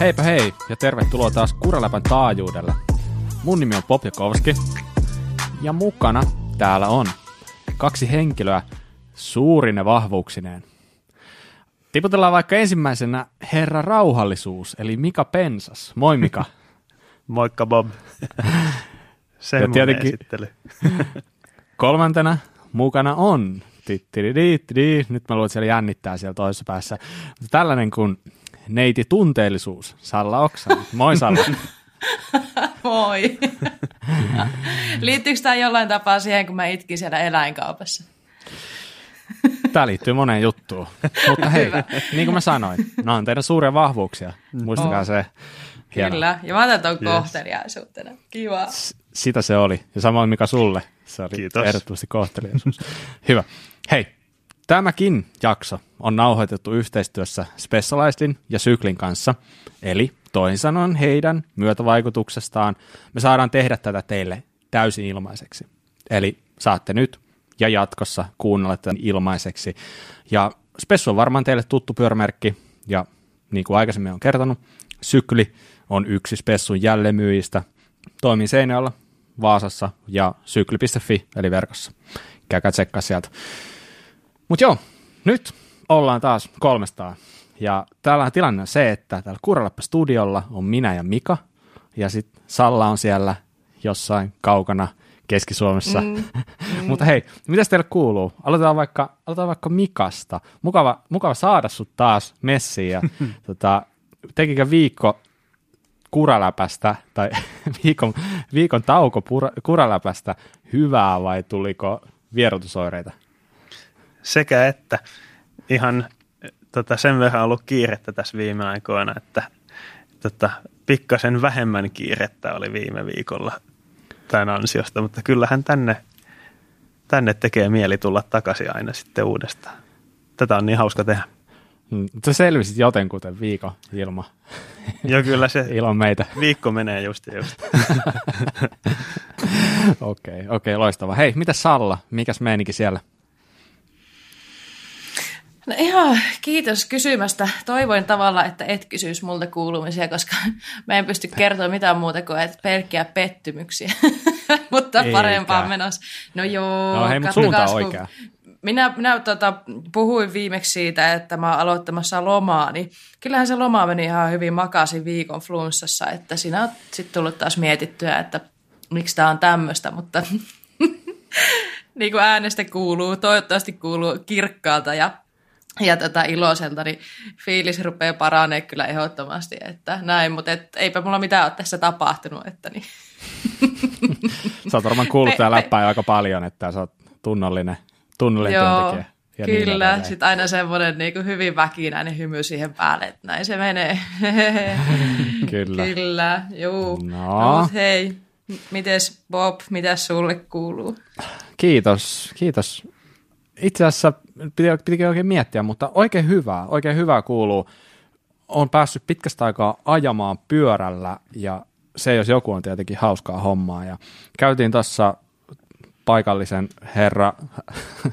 Heipä hei ja tervetuloa taas Kuraläpän taajuudelle. Mun nimi on Pop Jakovski ja mukana täällä on kaksi henkilöä suurine vahvuuksineen. Tiputellaan vaikka ensimmäisenä herra rauhallisuus, eli Mika Pensas. Moi Mika. Moikka Bob. Semmoinen tietenkin esittely. kolmantena mukana on nyt mä luulen, että siellä jännittää siellä toisessa päässä. Tällainen kuin neiti tunteellisuus, Salla Oksa. Moi Salla. Moi. Liittyykö tämä jollain tapaa siihen, kun mä itkin siellä eläinkaupassa? Tämä liittyy moneen juttuun. Mutta hei, Hyvä. niin kuin mä sanoin, nämä on teidän suuria vahvuuksia. Muistakaa oh. se. Hieno. Kyllä, ja mä otan tuon yes. kohteliaisuutena. Kiva. S- sitä se oli. Ja samoin mikä sulle. Se oli Kiitos. ehdottomasti kohteliaisuus. Hyvä. Hei, tämäkin jakso on nauhoitettu yhteistyössä Specializedin ja Syklin kanssa, eli toisin sanoen heidän myötävaikutuksestaan me saadaan tehdä tätä teille täysin ilmaiseksi. Eli saatte nyt ja jatkossa kuunnella tämän ilmaiseksi. Ja Spessu on varmaan teille tuttu pyörämerkki, ja niin kuin aikaisemmin on kertonut, Sykli on yksi Spessun jälleenmyyjistä. Toimii Seinäjoella, Vaasassa ja sykli.fi, eli verkossa. Käykää tsekkaa sieltä. Mutta joo, nyt ollaan taas kolmestaan. Ja täällä on tilanne se, että täällä Kuralappa studiolla on minä ja Mika, ja sitten Salla on siellä jossain kaukana Keski-Suomessa. Mm, mm. Mutta hei, mitä teille kuuluu? Aloitetaan vaikka, aloitetaan vaikka Mikasta. Mukava, mukava saada sut taas messiin. Ja, tota, tekikö viikko kuraläpästä tai viikon, viikon tauko pura, kuraläpästä hyvää vai tuliko vierotusoireita? Sekä että ihan tota, sen verran ollut kiirettä tässä viime aikoina, että tota, pikkasen vähemmän kiirettä oli viime viikolla tämän ansiosta, mutta kyllähän tänne, tänne tekee mieli tulla takaisin aina sitten uudestaan. Tätä on niin hauska tehdä. Mm, sä selvisit jotenkuten viikon ilman. Joo, kyllä se ilman meitä. viikko menee just just. Okei, okei, okay, okay, loistava. Hei, mitä Salla? Mikäs meininki siellä? No ihan kiitos kysymästä. Toivoin tavalla, että et kysyisi multa kuulumisia, koska mä en pysty kertoa mitään muuta kuin että pelkkiä pettymyksiä. mutta Eikä. parempaan menossa. No joo, no, hei, mutta suunta on oikea. Minä, minä tota, puhuin viimeksi siitä, että mä oon aloittamassa lomaa, niin kyllähän se loma meni ihan hyvin makasin viikon flunssassa, että siinä on sitten tullut taas mietittyä, että miksi tämä on tämmöistä, mutta niin kuin äänestä kuuluu, toivottavasti kuuluu kirkkaalta ja ja tätä iloiselta, niin fiilis rupeaa paranee kyllä ehdottomasti, että näin, mutta et, eipä mulla mitään ole tässä tapahtunut, että niin. sä oot varmaan kuullut tää läppää aika paljon, että sä oot tunnollinen, tunnollinen Joo, työntekijä. Ja niin kyllä, niin sitten aina semmoinen niin kuin hyvin väkinäinen hymy siihen päälle, että näin se menee. kyllä. Kyllä, juu. No. no hei, mites Bob, mitä sulle kuuluu? Kiitos, kiitos. Itse asiassa piti, pitikin oikein miettiä, mutta oikein hyvää, oikein hyvää kuuluu. On päässyt pitkästä aikaa ajamaan pyörällä ja se jos joku on tietenkin hauskaa hommaa. Ja käytiin tuossa paikallisen herra,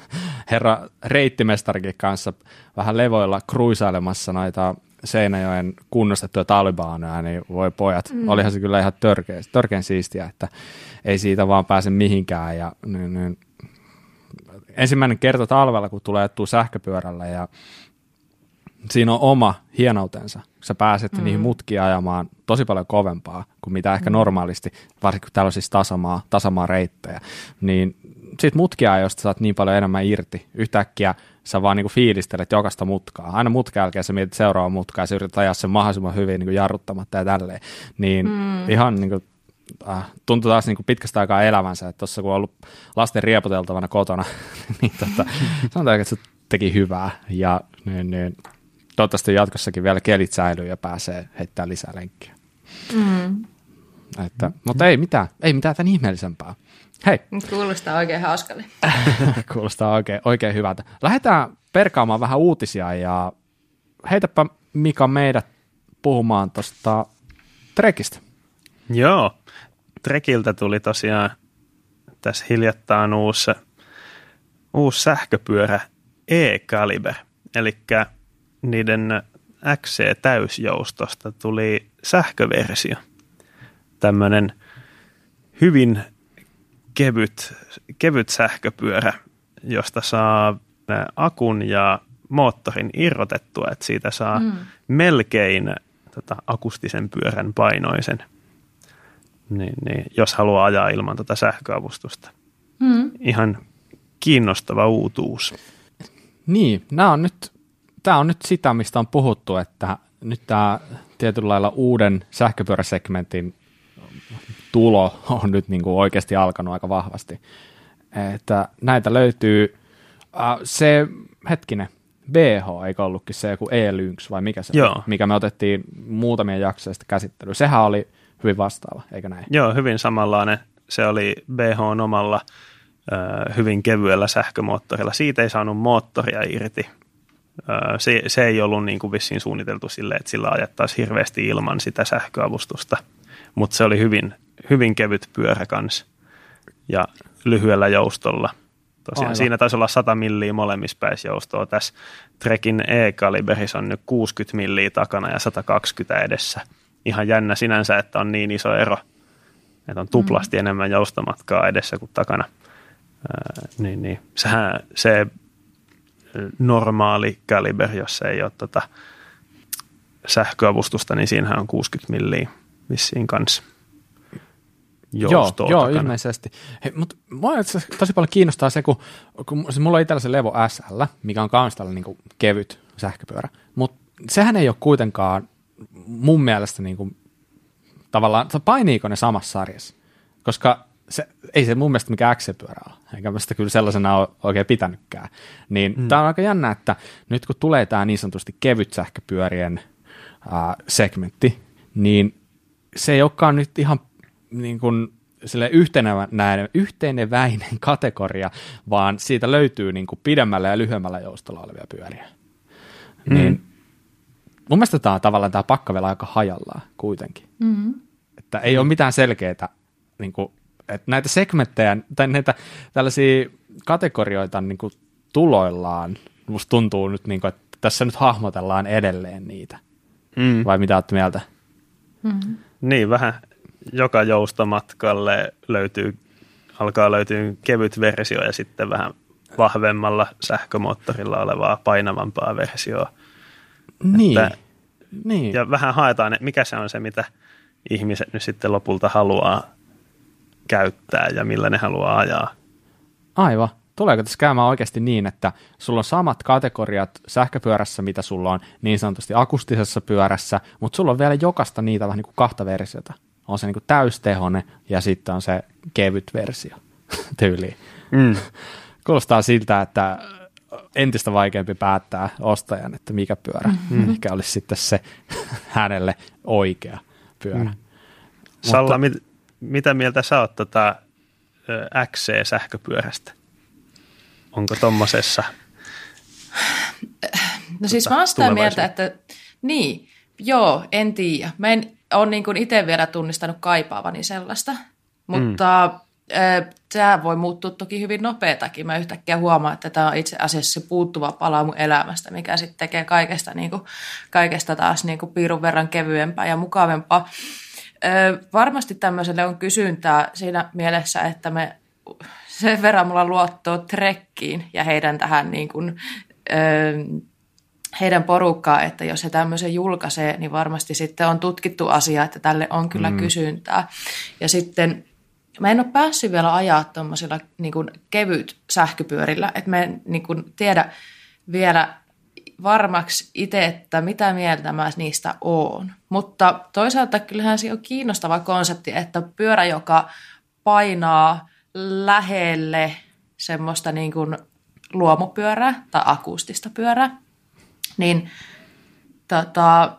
herra reittimestarikin kanssa vähän levoilla kruisailemassa noita Seinäjoen kunnostettuja talibaaneja, niin voi pojat, mm. olihan se kyllä ihan törkeä, törkeän siistiä, että ei siitä vaan pääse mihinkään ja niin, niin, ensimmäinen kerta talvella, kun tulee tuu sähköpyörällä ja siinä on oma hienoutensa. Sä pääset mm. niihin mutkiin ajamaan tosi paljon kovempaa kuin mitä ehkä mm. normaalisti, varsinkin on siis tasamaa, tasamaa reittejä, niin sit mutkia josta saat niin paljon enemmän irti. Yhtäkkiä sä vaan niinku fiilistelet jokaista mutkaa. Aina mutkan jälkeen sä mietit seuraavaa mutkaa ja sä yrität ajaa sen mahdollisimman hyvin niinku jarruttamatta ja tälleen. Niin mm. ihan niinku äh, tuntui taas niin kuin pitkästä aikaa elävänsä, että tuossa kun on ollut lasten riepoteltavana kotona, niin tota, sanotaan, että se teki hyvää ja niin, niin, toivottavasti jatkossakin vielä kelit säilyy ja pääsee heittämään lisää lenkkiä. Mm. Että, mutta ei mitään, ei mitään tämän ihmeellisempää. Hei. Kuulostaa oikein hauskalle. Kuulostaa oikein, oikein hyvältä. Lähdetään perkaamaan vähän uutisia ja heitäpä Mika meidät puhumaan tuosta Trekistä. Joo, Trekiltä tuli tosiaan tässä hiljattain uusi, uusi sähköpyörä E-Caliber, eli niiden XC-täysjoustosta tuli sähköversio. Tämmöinen hyvin kevyt, kevyt sähköpyörä, josta saa akun ja moottorin irrotettua, että siitä saa mm. melkein tota, akustisen pyörän painoisen, niin, niin, jos haluaa ajaa ilman tota sähköavustusta. Mm. Ihan kiinnostava uutuus. Niin, nämä on nyt, tämä on nyt sitä, mistä on puhuttu, että nyt tämä tietyllä lailla uuden sähköpyöräsegmentin tulo on nyt niin kuin oikeasti alkanut aika vahvasti. Että näitä löytyy, äh, se hetkinen, BH, eikö ollutkin se joku E-Lynx vai mikä se Joo. mikä me otettiin muutamia jaksoja sitten käsittelyyn. Sehän oli hyvin vastaava, eikö näin? Joo, hyvin samanlainen. Se oli BH omalla hyvin kevyellä sähkömoottorilla. Siitä ei saanut moottoria irti. Se, se ei ollut niin kuin vissiin suunniteltu sille, että sillä ajettaisiin hirveästi ilman sitä sähköavustusta, mutta se oli hyvin, hyvin kevyt pyörä kanssa ja lyhyellä joustolla. Tosiaan siinä taisi olla 100 milliä molemmissa päissä joustoa. Tässä Trekin E-kaliberissa on nyt 60 milliä takana ja 120 edessä. Ihan jännä sinänsä, että on niin iso ero, että on tuplasti mm. enemmän joustomatkaa edessä kuin takana niin, niin. Sehän se normaali kaliber, jos ei ole tota sähköavustusta, niin siinähän on 60 milliä vissiin kanssa. Joo, joo ilmeisesti. Hei, mutta mua tosi paljon kiinnostaa se, kun, kun se, mulla on itsellä se Levo SL, mikä on myös tällainen niin kevyt sähköpyörä, mutta sehän ei ole kuitenkaan mun mielestä niin kuin, tavallaan, painiiko ne samassa sarjassa? Koska se, ei se mun mielestä mikään X-pyörä ole, eikä mä sitä kyllä sellaisena ole oikein pitänytkään. Niin mm. tämä on aika jännä, että nyt kun tulee tämä niin sanotusti kevyt sähköpyörien äh, segmentti, niin se ei olekaan nyt ihan niin kuin sille yhteneväinen, yhteneväinen kategoria, vaan siitä löytyy niin kuin pidemmällä ja lyhyemmällä joustolla olevia pyöriä. Mm. Niin mun mielestä tämä on tavallaan tämä pakka vielä aika hajallaan kuitenkin. Mm. Että ei ole mitään selkeää niin kuin että näitä segmenttejä tai näitä tällaisia kategorioita niin kuin tuloillaan, musta tuntuu nyt, niin kuin, että tässä nyt hahmotellaan edelleen niitä. Mm. Vai mitä olette mieltä? Mm. Niin, vähän joka joustomatkalle löytyy, alkaa löytyä kevyt versio ja sitten vähän vahvemmalla sähkömoottorilla olevaa painavampaa versioa. Niin. Että, niin. Ja vähän haetaan, että mikä se on se, mitä ihmiset nyt sitten lopulta haluaa käyttää ja millä ne haluaa ajaa. Aivan. Tuleeko tässä käymään oikeasti niin, että sulla on samat kategoriat sähköpyörässä, mitä sulla on niin sanotusti akustisessa pyörässä, mutta sulla on vielä jokaista niitä vähän niin kuin kahta versiota. On se niin kuin täystehone ja sitten on se kevyt versio tyyliin. Mm. Kuulostaa siltä, että entistä vaikeampi päättää ostajan, että mikä pyörä, mm-hmm. mikä olisi sitten se hänelle oikea pyörä. Mm. Salla, Mutta, mitä mieltä sä oot tota XC-sähköpyörästä? Onko tommosessa? No siis tota, mä oon sitä mieltä, että niin, joo, en tiedä. Mä en ole niin itse vielä tunnistanut kaipaavani sellaista, mutta mm. Tämä voi muuttua toki hyvin nopeatakin. Mä yhtäkkiä huomaan, että tämä on itse asiassa se puuttuva pala mun elämästä, mikä sitten tekee kaikesta, niin kuin, kaikesta taas niin kuin piirun verran kevyempää ja mukavempaa. Varmasti tämmöiselle on kysyntää siinä mielessä, että me sen verran mulla luottoa Trekkiin ja heidän tähän niin kuin, heidän porukkaa, että jos he tämmöisen julkaisee, niin varmasti sitten on tutkittu asia, että tälle on kyllä mm. kysyntää. Ja sitten mä en ole päässyt vielä ajaa tuommoisilla niin kevyt sähköpyörillä, että mä en niin kuin tiedä vielä varmaksi itse, että mitä mieltä mä niistä oon. Mutta toisaalta kyllähän se on kiinnostava konsepti, että pyörä, joka painaa lähelle semmoista niin kuin luomupyörää tai akustista pyörää, niin tota,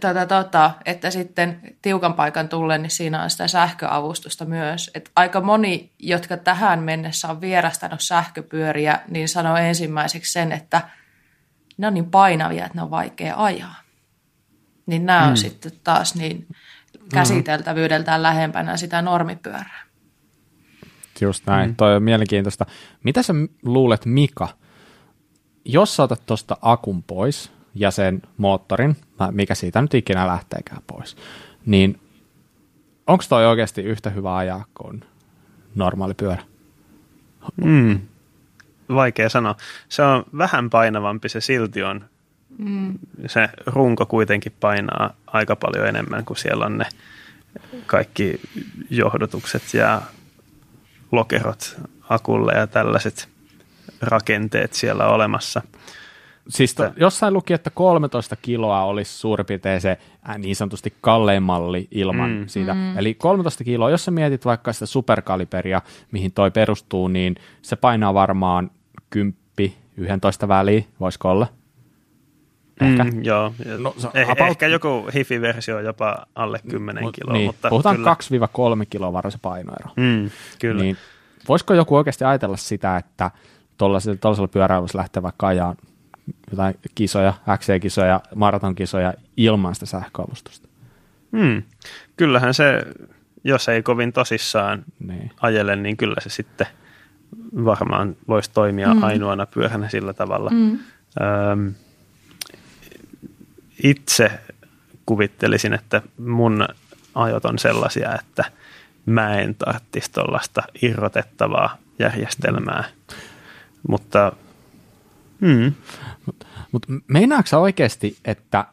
tota, tota, että sitten tiukan paikan tullen, niin siinä on sitä sähköavustusta myös. Et aika moni, jotka tähän mennessä on vierastanut sähköpyöriä, niin sanoo ensimmäiseksi sen, että – ne on niin painavia, että ne on vaikea ajaa. Niin nämä mm. on sitten taas niin käsiteltävyydeltään lähempänä sitä normipyörää. Just näin, mm. toi on mielenkiintoista. Mitä sä luulet, Mika, jos sä otat tuosta akun pois, ja sen moottorin, mikä siitä nyt ikinä lähteekään pois, niin onko toi oikeasti yhtä hyvä ajaa kuin normaali pyörä? Mm. Vaikea sanoa. Se on vähän painavampi, se silti on. Mm. Se runko kuitenkin painaa aika paljon enemmän, kuin siellä on ne kaikki johdotukset ja lokerot akulle ja tällaiset rakenteet siellä olemassa. Siis to, jossain luki, että 13 kiloa olisi suurin piirtein se äh, niin sanotusti kallein malli ilman mm. siitä. Mm. Eli 13 kiloa, jos sä mietit vaikka sitä superkaliberia, mihin toi perustuu, niin se painaa varmaan 10 11 väliin, voisiko olla? Ehkä. Mm, joo, no, eh, about... ehkä joku hifi-versio jopa alle 10 kiloa. Niin, mutta puhutaan kyllä. 2-3 kiloa varmaan se painoero. Mm, kyllä. Niin, voisiko joku oikeasti ajatella sitä, että tuollaisella pyörällä voisi lähteä vaikka ajaa jotain kisoja, XC-kisoja, maratonkisoja ilman sitä sähköavustusta? Hmm. Kyllähän se, jos ei kovin tosissaan niin. ajele, niin kyllä se sitten varmaan voisi toimia mm. ainoana pyöhänä sillä tavalla. Mm. Öm, itse kuvittelisin, että mun ajot on sellaisia, että mä en tarvitsisi tuollaista irrotettavaa järjestelmää. Mutta mm. Mut, mut meinaatko oikeasti, että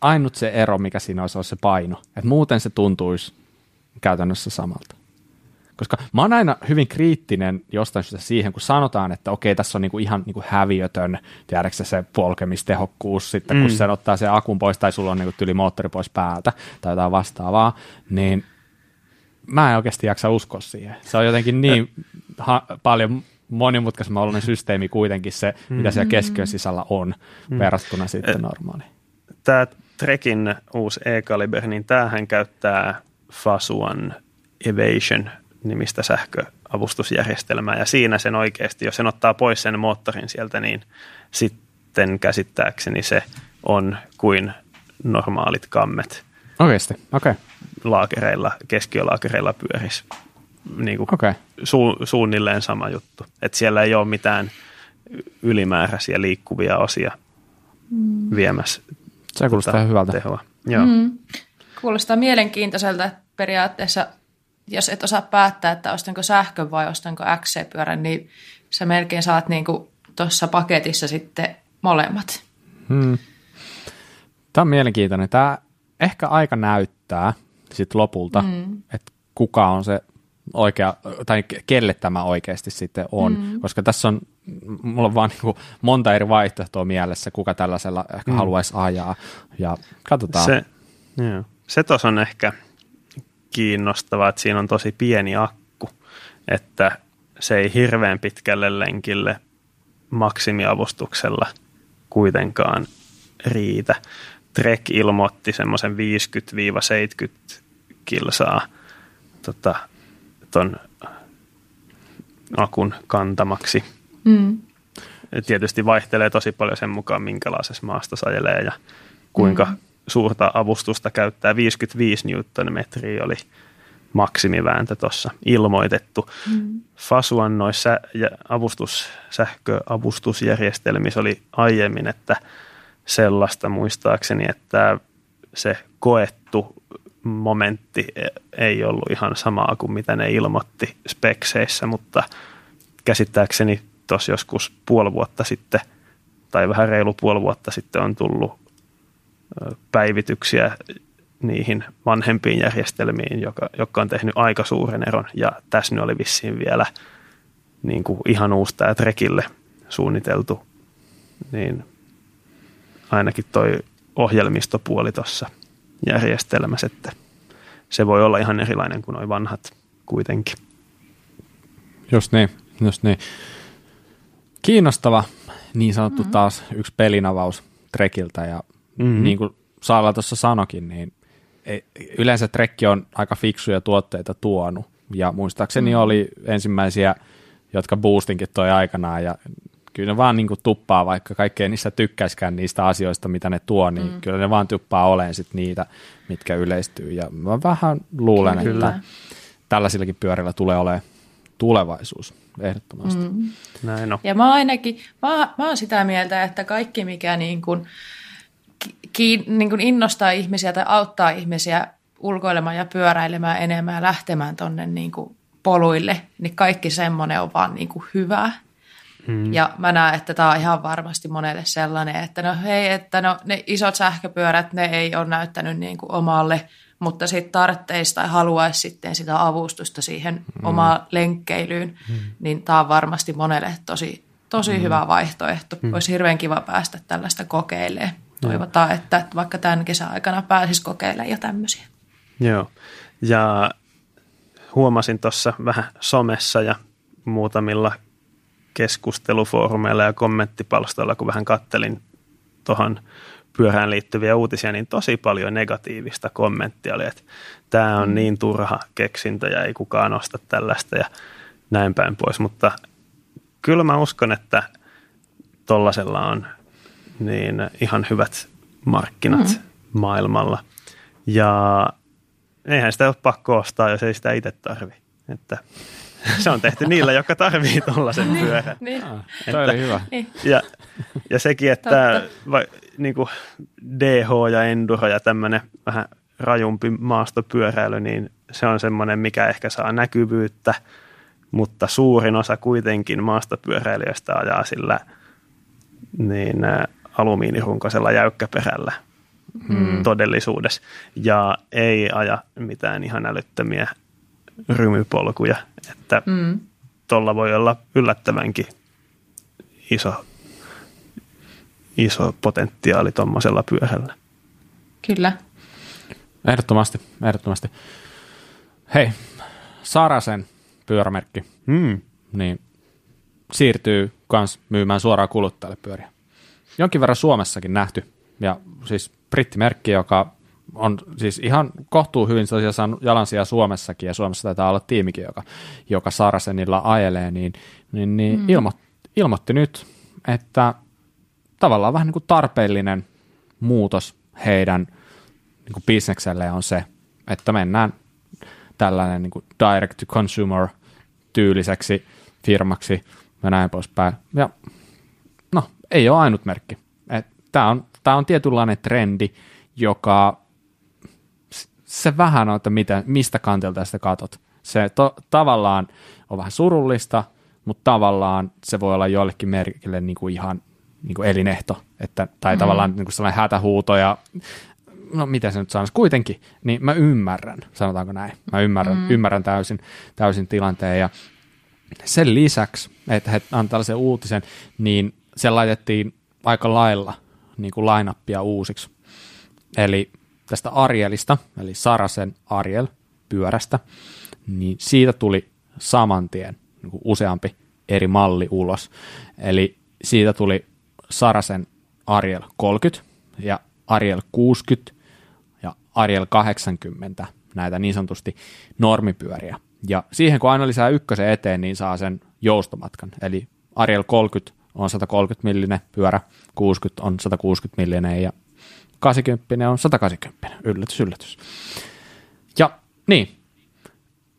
ainut se ero, mikä siinä olisi, olisi se paino? Että muuten se tuntuisi käytännössä samalta? Koska mä oon aina hyvin kriittinen jostain syystä siihen, kun sanotaan, että okei, tässä on niinku ihan niinku häviötön, tiedätkö se polkemistehokkuus sitten, mm. kun se ottaa se akun pois tai sulla on niinku tyli moottori pois päältä tai jotain vastaavaa, niin mä en oikeasti jaksa uskoa siihen. Se on jotenkin niin ha- paljon monimutkaisemman systeemi kuitenkin se, mm. mitä siellä keskiön sisällä on mm. verrattuna sitten normaaliin. Tämä Trekin uusi E-Caliber, niin tämähän käyttää Fasuan Evasion nimistä sähköavustusjärjestelmää ja siinä sen oikeasti, jos sen ottaa pois sen moottorin sieltä, niin sitten käsittääkseni se on kuin normaalit kammet. Oikeasti, okei. Okay. Laakereilla, keskiölaakereilla pyörisi. Niin kuin okay. su, suunnilleen sama juttu. Että siellä ei ole mitään ylimääräisiä liikkuvia osia mm. viemässä. Se kuulostaa tota, hyvältä. Tehoa. Joo. Mm. Kuulostaa mielenkiintoiselta, että periaatteessa jos et osaa päättää, että ostanko sähkön vai ostanko XC-pyörän, niin sä melkein saat niin tuossa paketissa sitten molemmat. Hmm. Tämä on mielenkiintoinen. Tämä ehkä aika näyttää sitten lopulta, hmm. että kuka on se oikea, tai kelle tämä oikeasti sitten on, hmm. koska tässä on, mulla on vaan niin monta eri vaihtoehtoa mielessä, kuka tällaisella ehkä hmm. haluaisi ajaa, ja katsotaan. Se, joo. se tuossa on ehkä kiinnostavaa, että siinä on tosi pieni akku, että se ei hirveän pitkälle lenkille maksimiavustuksella kuitenkaan riitä. Trek ilmoitti semmoisen 50-70 kilsaa tota, ton akun kantamaksi. Mm. Tietysti vaihtelee tosi paljon sen mukaan, minkälaisessa maasta ajelee ja kuinka mm suurta avustusta käyttää. 55 newtonmetriä oli maksimivääntö tuossa ilmoitettu. Mm. Fasuan noissa avustus, sähköavustusjärjestelmissä oli aiemmin, että sellaista muistaakseni, että se koettu momentti ei ollut ihan samaa kuin mitä ne ilmoitti spekseissä, mutta käsittääkseni tuossa joskus puoli vuotta sitten tai vähän reilu puoli vuotta sitten on tullut päivityksiä niihin vanhempiin järjestelmiin, joka, jotka on tehnyt aika suuren eron. Ja tässä nyt oli vissiin vielä niin kuin ihan uusi tämä Trekille suunniteltu, niin ainakin toi ohjelmistopuoli tuossa järjestelmässä, että se voi olla ihan erilainen kuin nuo vanhat kuitenkin. Just niin, just niin. Kiinnostava niin sanottu mm-hmm. taas yksi pelinavaus Trekiltä ja Mm-hmm. Niin kuin Saala tuossa sanokin, niin yleensä Trekki on aika fiksuja tuotteita tuonut. Ja muistaakseni mm-hmm. oli ensimmäisiä, jotka boostinkin toi aikanaan. Ja kyllä ne vaan niin kuin tuppaa, vaikka kaikkea niistä tykkäiskään niistä asioista, mitä ne tuo, niin mm. kyllä ne vaan tuppaa olemaan sit niitä, mitkä yleistyy. Ja mä vähän luulen, kyllä. että tällaisillakin pyörillä tulee olemaan tulevaisuus ehdottomasti. Mm. Näin on. Ja mä ainakin, mä, mä oon sitä mieltä, että kaikki mikä niin kuin, kiin, niin kuin innostaa ihmisiä tai auttaa ihmisiä ulkoilemaan ja pyöräilemään enemmän ja lähtemään tuonne niin poluille, niin kaikki semmoinen on vaan niin kuin hyvää. Hmm. Ja mä näen, että tämä on ihan varmasti monelle sellainen, että no hei, että no ne isot sähköpyörät, ne ei ole näyttänyt niin kuin omalle, mutta sitten tarvitseisi tai haluaisi sitten sitä avustusta siihen hmm. omaan lenkkeilyyn, hmm. niin tämä on varmasti monelle tosi, tosi hmm. hyvä vaihtoehto. Hmm. Olisi hirveän kiva päästä tällaista kokeilemaan. Toivotaan, että vaikka tämän kesän aikana pääsisi kokeilemaan jo tämmöisiä. Joo, ja huomasin tuossa vähän somessa ja muutamilla keskustelufoorumeilla ja kommenttipalstoilla, kun vähän kattelin tuohon pyörään liittyviä uutisia, niin tosi paljon negatiivista kommenttia oli, että tämä on mm. niin turha keksintö ja ei kukaan osta tällaista ja näin päin pois. Mutta kyllä mä uskon, että tollasella on niin ihan hyvät markkinat mm. maailmalla. Ja eihän sitä ole pakko ostaa, jos ei sitä itse tarvi. Että se on tehty niillä, jotka tarvii tuollaisen niin, pyörän. Niin. Ah, että, oli hyvä. Niin. Ja, ja sekin, että va, niin kuin DH ja Enduro ja tämmöinen vähän rajumpi maastopyöräily, niin se on semmoinen, mikä ehkä saa näkyvyyttä, mutta suurin osa kuitenkin maastopyöräilijöistä ajaa sillä niin alumiinirunkoisella jäykkäperällä hmm. todellisuudessa ja ei aja mitään ihan älyttömiä rymypolkuja, että mm. tuolla voi olla yllättävänkin iso, iso potentiaali tuommoisella pyörällä. Kyllä. Ehdottomasti, ehdottomasti. Hei, Sarasen pyörämerkki, mm. niin siirtyy kans myymään suoraan kuluttajalle pyöriä. Jonkin verran Suomessakin nähty, ja siis brittimerkki, joka on siis ihan kohtuu hyvin tosiaan saanut jalansia Suomessakin, ja Suomessa taitaa olla tiimikin, joka, joka Sarasenilla ajelee, niin, niin, niin mm. ilmo, ilmoitti nyt, että tavallaan vähän niin kuin tarpeellinen muutos heidän niin kuin bisnekselle on se, että mennään tällainen niin kuin direct to consumer tyyliseksi firmaksi ja näin poispäin. Ja no, ei ole ainut merkki. Tämä on, tää on tietynlainen trendi, joka se vähän on, että mitä, mistä kantilta sitä katot. Se to, tavallaan on vähän surullista, mutta tavallaan se voi olla jollekin merkille niin kuin ihan niin kuin elinehto, että, tai mm. tavallaan niin kuin sellainen hätähuuto ja no miten se nyt sanoisi, kuitenkin, niin mä ymmärrän, sanotaanko näin, mä ymmärrän, mm. ymmärrän täysin, täysin tilanteen ja sen lisäksi, että he antaa tällaisen uutisen, niin se laitettiin aika lailla niin kuin lainappia uusiksi. Eli tästä Arielista, eli Sarasen Ariel pyörästä, niin siitä tuli saman tien niin useampi eri malli ulos. Eli siitä tuli Sarasen Ariel 30 ja Ariel 60 ja Ariel 80, näitä niin sanotusti normipyöriä. Ja siihen kun aina lisää ykkösen eteen, niin saa sen joustomatkan. Eli Ariel 30 on 130 millinen pyörä, 60 on 160 millinen ja 80 on 180. Yllätys, yllätys. Ja niin,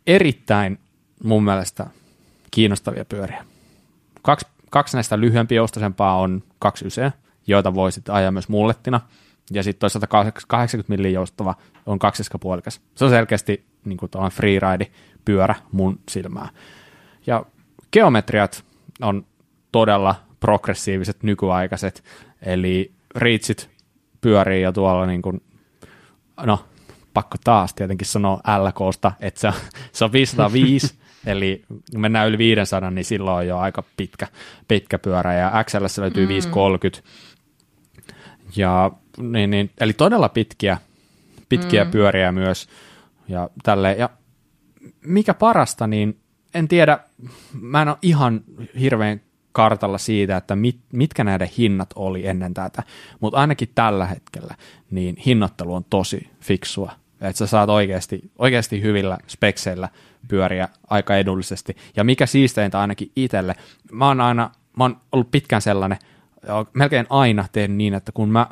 erittäin mun mielestä kiinnostavia pyöriä. Kaksi, kaksi näistä lyhyempiä joustaisempaa on kaksi yseä, joita voi sitten ajaa myös mullettina. Ja sitten toi 180 millin joustava on kaksiskapuolikas. Se on selkeästi niin kuin freeride pyörä mun silmää. Ja geometriat on todella progressiiviset nykyaikaiset, eli reachit pyörii ja tuolla niin kuin, no pakko taas tietenkin sanoa LKsta, että se on, se on 505, eli mennään yli 500, niin silloin on jo aika pitkä, pitkä pyörä, ja XL löytyy mm. 530, ja, niin, niin, eli todella pitkiä, pitkiä mm. pyöriä myös, ja tälle, ja mikä parasta, niin en tiedä, mä en ole ihan hirveän kartalla siitä, että mit, mitkä näiden hinnat oli ennen tätä, mutta ainakin tällä hetkellä niin hinnoittelu on tosi fiksua, että sä saat oikeasti, oikeasti hyvillä spekseillä pyöriä aika edullisesti. Ja mikä siisteintä ainakin itselle, mä oon aina, mä oon ollut pitkään sellainen, melkein aina teen niin, että kun mä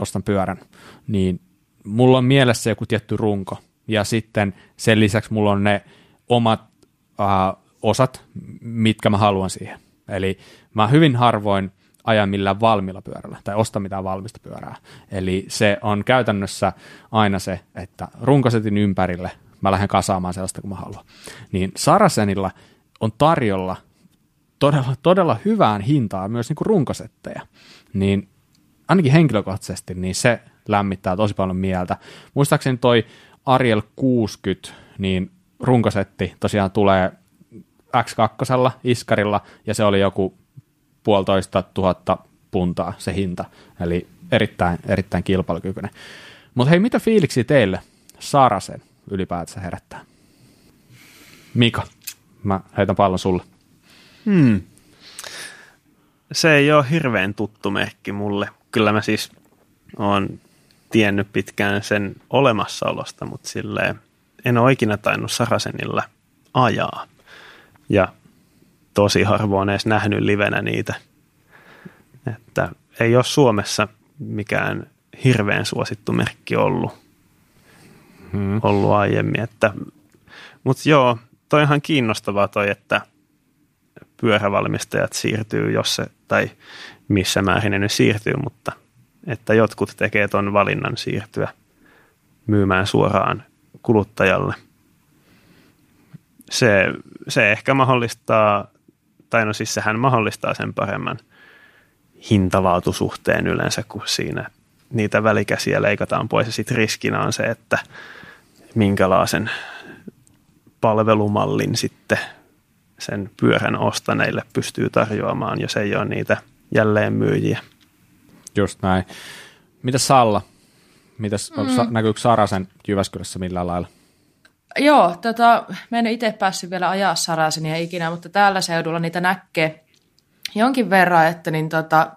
ostan pyörän, niin mulla on mielessä joku tietty runko, ja sitten sen lisäksi mulla on ne omat uh, osat, mitkä mä haluan siihen. Eli mä hyvin harvoin aja millään valmilla pyörällä tai osta mitään valmista pyörää. Eli se on käytännössä aina se, että runkosetin ympärille mä lähden kasaamaan sellaista kuin mä haluan. Niin Sarasenilla on tarjolla todella, todella hyvään hintaan myös niin kuin runkosetteja. Niin ainakin henkilökohtaisesti niin se lämmittää tosi paljon mieltä. Muistaakseni toi Ariel 60, niin runkosetti tosiaan tulee X2 iskarilla, ja se oli joku puolitoista tuhatta puntaa se hinta, eli erittäin, erittäin kilpailukykyinen. Mutta hei, mitä fiiliksi teille Sarasen ylipäätänsä herättää? Mika, mä heitän pallon sulle. Hmm. Se ei ole hirveän tuttu merkki mulle. Kyllä mä siis oon tiennyt pitkään sen olemassaolosta, mutta silleen en ole ikinä tainnut Sarasenilla ajaa. Ja tosi harvoin edes nähnyt livenä niitä. Että ei ole Suomessa mikään hirveän suosittu merkki ollut, hmm. ollut aiemmin. Että, mutta joo, toi on ihan kiinnostavaa toi, että pyörävalmistajat siirtyy, jos se, tai missä määrin ne nyt siirtyy, mutta että jotkut tekee tuon valinnan siirtyä myymään suoraan kuluttajalle. Se, se ehkä mahdollistaa, tai no siis sehän mahdollistaa sen paremman hintalaatusuhteen yleensä, kun siinä niitä välikäsiä leikataan pois. Ja sitten riskinä on se, että minkälaisen palvelumallin sitten sen pyörän ostaneille pystyy tarjoamaan, jos ei ole niitä jälleenmyyjiä. Just näin. Mitäs Salla? Mitäs, mm. näkyykö Sarasen Jyväskylässä millään lailla? Joo, tota, mä en itse päässyt vielä ajaa Sarasenia ikinä, mutta täällä seudulla niitä näkee jonkin verran, että niin tota,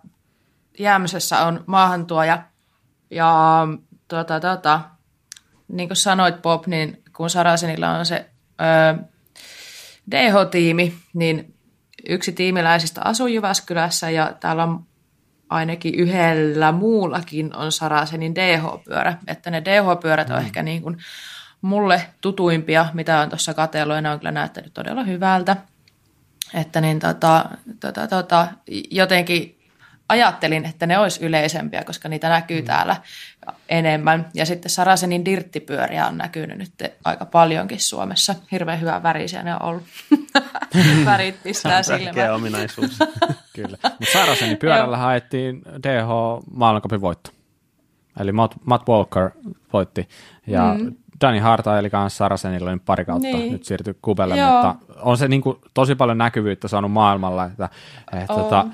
Jäämösessä on maahantuoja ja tota, tota, niin kuin sanoit Bob, niin kun Sarasenilla on se ö, DH-tiimi, niin yksi tiimiläisistä asuu Jyväskylässä ja täällä on ainakin yhdellä muullakin on Sarasenin DH-pyörä. Että ne DH-pyörät on mm. ehkä niin kuin mulle tutuimpia, mitä on tuossa katsellut, ja ne on kyllä näyttänyt todella hyvältä. Että niin tota, tota, tota, jotenkin ajattelin, että ne olisi yleisempiä, koska niitä näkyy mm. täällä enemmän. Ja sitten Sarasenin dirttipyöriä on näkynyt nyt aika paljonkin Suomessa. Hirveän hyvä värisiä ne on ollut. Värit pistää silmään. ominaisuus. Kyllä. Mutta Sarasenin pyörällä haettiin DH maailmankapin voitto. Eli Matt, Matt Walker voitti. Ja mm. Danny Harta eli kanssa Sarasenilla niin pari kautta niin. nyt siirtyi Kubelle, Joo. mutta on se niin kuin tosi paljon näkyvyyttä saanut maailmalla, että, että tota,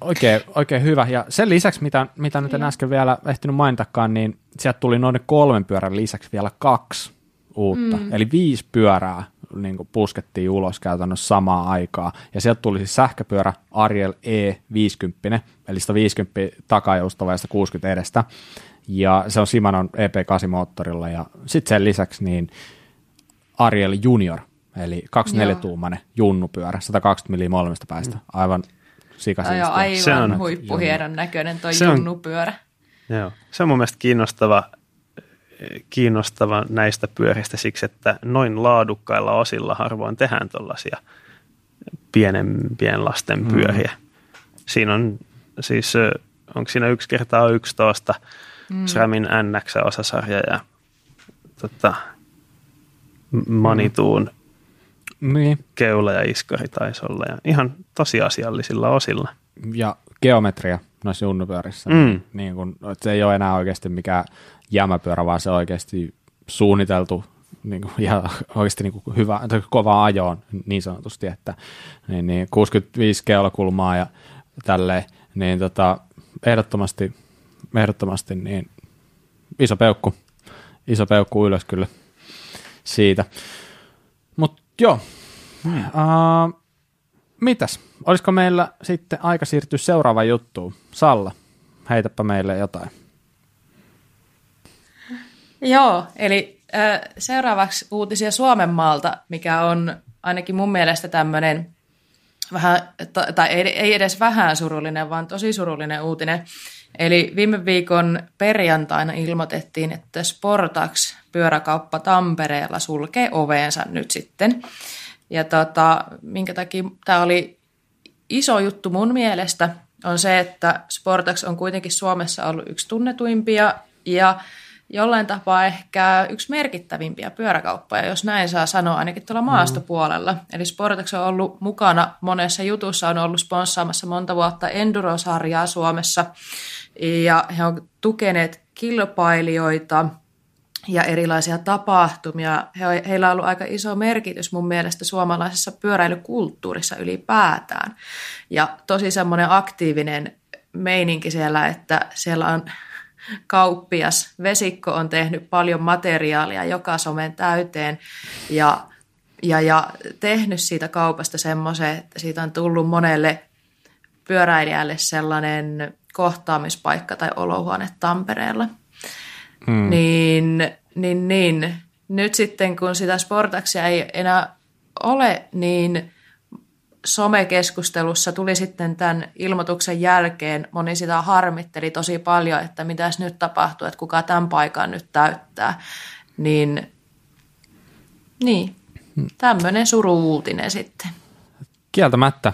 oikein, oikein hyvä. Ja sen lisäksi, mitä, mitä nyt en äsken vielä ehtinyt mainitakaan, niin sieltä tuli noin kolmen pyörän lisäksi vielä kaksi uutta. Mm. Eli viisi pyörää niin kuin puskettiin ulos käytännössä samaa aikaa. Ja sieltä tuli siis sähköpyörä Ariel E50, eli 150 takajoustava ja 160 edestä. Ja se on Simanon EP8-moottorilla. Ja sitten sen lisäksi niin Ariel Junior, eli 24-tuumainen junnupyörä, 120 mm molemmista päistä. Mm. Aivan sikasiistiä. Joo, aivan se on, huippuhienon näköinen toi se on, junnupyörä. Joo, se on mun mielestä kiinnostava, kiinnostava näistä pyöristä siksi, että noin laadukkailla osilla harvoin tehdään tuollaisia pienempien lasten mm. pyöriä. Mm. Siinä on siis, onko siinä yksi kertaa 11 mm. SRAMin NX-osasarja ja tota, Manituun mm niin. keula ja iskari taisi olla. Ja ihan tosiasiallisilla osilla. Ja geometria noissa junnupyörissä. Mm. Niin kun, että se ei ole enää oikeasti mikään jämäpyörä, vaan se on oikeasti suunniteltu niin kuin, ihan oikeasti niin kuin hyvä, kova ajoon niin sanotusti, että niin, niin 65 keulakulmaa ja tälleen, niin tota, ehdottomasti, ehdottomasti niin iso peukku, iso peukku ylös kyllä siitä. Joo. Hmm. Uh, mitäs? Olisiko meillä sitten aika siirtyä seuraavaan juttuun? Salla, heitäpä meille jotain. Joo, eli äh, seuraavaksi uutisia Suomen maalta, mikä on ainakin mun mielestä tämmöinen vähän, tai ei, ei edes vähän surullinen, vaan tosi surullinen uutinen. Eli viime viikon perjantaina ilmoitettiin, että Sportax pyöräkauppa Tampereella sulkee oveensa nyt sitten. Ja tota, minkä takia tämä oli iso juttu mun mielestä on se, että Sportax on kuitenkin Suomessa ollut yksi tunnetuimpia ja jollain tapaa ehkä yksi merkittävimpiä pyöräkauppoja, jos näin saa sanoa, ainakin tuolla maastopuolella. Mm. Eli Sportax on ollut mukana monessa jutussa, on ollut sponssaamassa monta vuotta Enduro-sarjaa Suomessa, ja he on tukeneet kilpailijoita ja erilaisia tapahtumia. He, heillä on ollut aika iso merkitys mun mielestä suomalaisessa pyöräilykulttuurissa ylipäätään. Ja tosi semmoinen aktiivinen meininki siellä, että siellä on kauppias. Vesikko on tehnyt paljon materiaalia joka somen täyteen ja, ja, ja tehnyt siitä kaupasta semmoisen, että siitä on tullut monelle pyöräilijälle sellainen kohtaamispaikka tai olohuone Tampereella. Mm. Niin, niin, niin, nyt sitten kun sitä sportaksia ei enää ole, niin somekeskustelussa tuli sitten tämän ilmoituksen jälkeen, moni sitä harmitteli tosi paljon, että mitäs nyt tapahtuu, että kuka tämän paikan nyt täyttää. Niin, niin tämmöinen suru-uutinen sitten. Kieltämättä.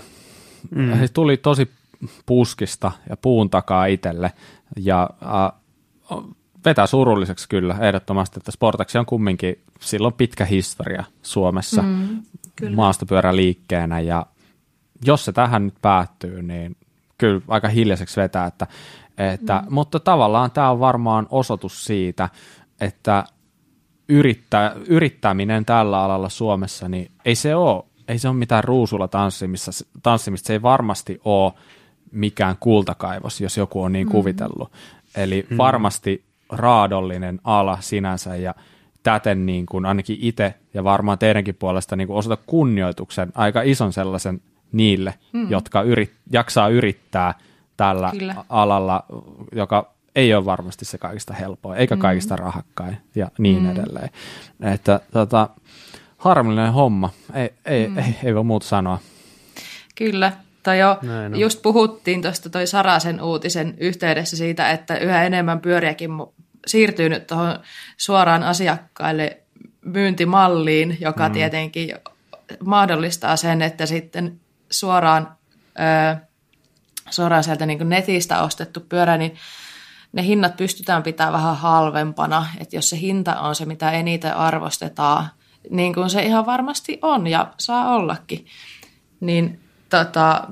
Mm. Se tuli tosi puskista ja puun takaa itselle. Ja äh, vetää surulliseksi kyllä ehdottomasti, että Sportaxi on kumminkin silloin pitkä historia Suomessa. Mm, maastopyöräliikkeenä ja jos se tähän nyt päättyy, niin kyllä aika hiljaiseksi vetää, että, että, mm. mutta tavallaan tämä on varmaan osoitus siitä, että yrittää, yrittäminen tällä alalla Suomessa, niin ei se ole, ei se ole mitään ruusulla tanssimista, tanssimista, se ei varmasti ole mikään kultakaivos, jos joku on niin mm. kuvitellut. Eli mm. varmasti raadollinen ala sinänsä ja täten niin kuin ainakin itse ja varmaan teidänkin puolesta niin kuin osoita kunnioituksen, aika ison sellaisen niille, mm. jotka yrit, jaksaa yrittää tällä Kyllä. alalla, joka ei ole varmasti se kaikista helpoa, eikä mm. kaikista rahakkain ja niin mm. edelleen. Että tota, harmillinen homma, ei, ei, mm. ei, ei voi muuta sanoa. Kyllä, tai jo Näin on. just puhuttiin tuosta toi Sarasen uutisen yhteydessä siitä, että yhä enemmän pyöriäkin siirtyy nyt tuohon suoraan asiakkaille myyntimalliin, joka mm. tietenkin mahdollistaa sen, että sitten suoraan, ö, suoraan sieltä niin netistä ostettu pyörä, niin ne hinnat pystytään pitämään vähän halvempana, että jos se hinta on se, mitä eniten arvostetaan, niin kuin se ihan varmasti on ja saa ollakin, niin tota,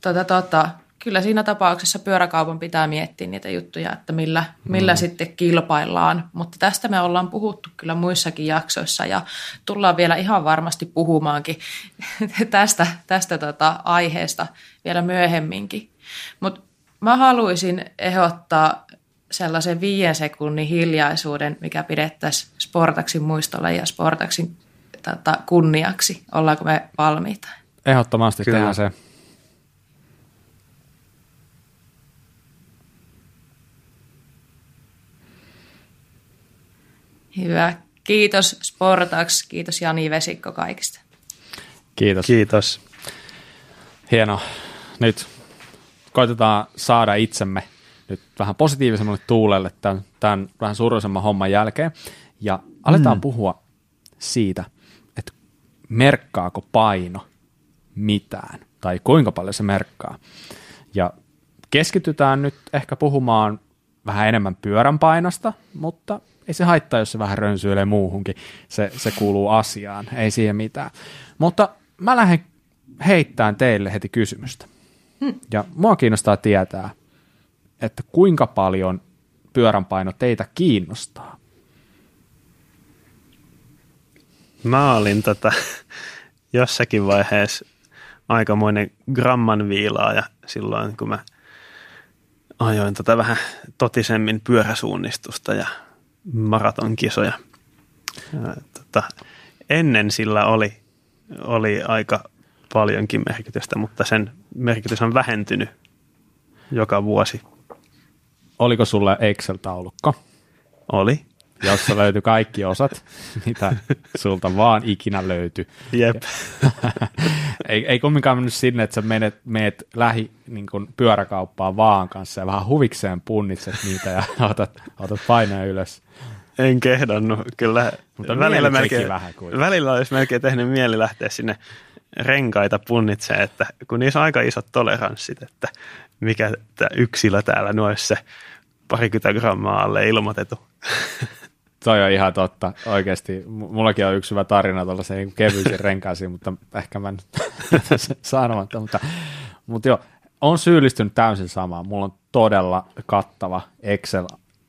tota, tota, kyllä siinä tapauksessa pyöräkaupan pitää miettiä niitä juttuja, että millä, millä mm. sitten kilpaillaan. Mutta tästä me ollaan puhuttu kyllä muissakin jaksoissa ja tullaan vielä ihan varmasti puhumaankin tästä, tästä tota aiheesta vielä myöhemminkin. Mutta mä haluaisin ehdottaa sellaisen viiden sekunnin hiljaisuuden, mikä pidettäisiin Sportaksin muistolle ja Sportaksin tota, kunniaksi. Ollaanko me valmiita? Ehdottomasti Kyllä. tehdään se. Hyvä. Kiitos Sportax, kiitos Jani Vesikko kaikista. Kiitos. Kiitos. Hieno. Nyt koitetaan saada itsemme nyt vähän positiivisemmalle tuulelle tämän, tämän vähän suruisemman homman jälkeen. Ja aletaan mm. puhua siitä, että merkkaako paino mitään, tai kuinka paljon se merkkaa. Ja keskitytään nyt ehkä puhumaan vähän enemmän pyörän painosta, mutta ei se haittaa, jos se vähän rönsyilee muuhunkin. Se, se kuuluu asiaan, ei siihen mitään. Mutta mä lähden heittämään teille heti kysymystä. Hmm. Ja mua kiinnostaa tietää, että kuinka paljon pyöränpaino teitä kiinnostaa? Mä olin tota, jossakin vaiheessa aikamoinen gramman viilaaja silloin, kun mä ajoin tota vähän totisemmin pyöräsuunnistusta ja maratonkisoja. Tota, ennen sillä oli, oli aika paljonkin merkitystä, mutta sen merkitys on vähentynyt joka vuosi. Oliko sulle Excel-taulukko? Oli. Jossa löytyi kaikki osat, mitä sulta vaan ikinä löytyi. Jep. ei, ei kumminkaan mennyt sinne, että sä menet, meet lähi niin kuin pyöräkauppaan vaan kanssa ja vähän huvikseen punnitset niitä ja otat, otat painoja ylös. En kehdannut, kyllä. Mutta välillä, melkein, vähän kuitenkin. välillä olisi melkein tehnyt mieli lähteä sinne renkaita punnitsee, että kun niissä on aika isot toleranssit, että mikä yksilö täällä noissa parikymmentä grammaa alle ilmoitettu. Toi on ihan totta, oikeasti. Mullakin on yksi hyvä tarina tuollaisen niin kevyisiin renkaisiin, mutta ehkä mä nyt sanomatta. Mutta, mutta joo, on syyllistynyt täysin samaan. Mulla on todella kattava Excel,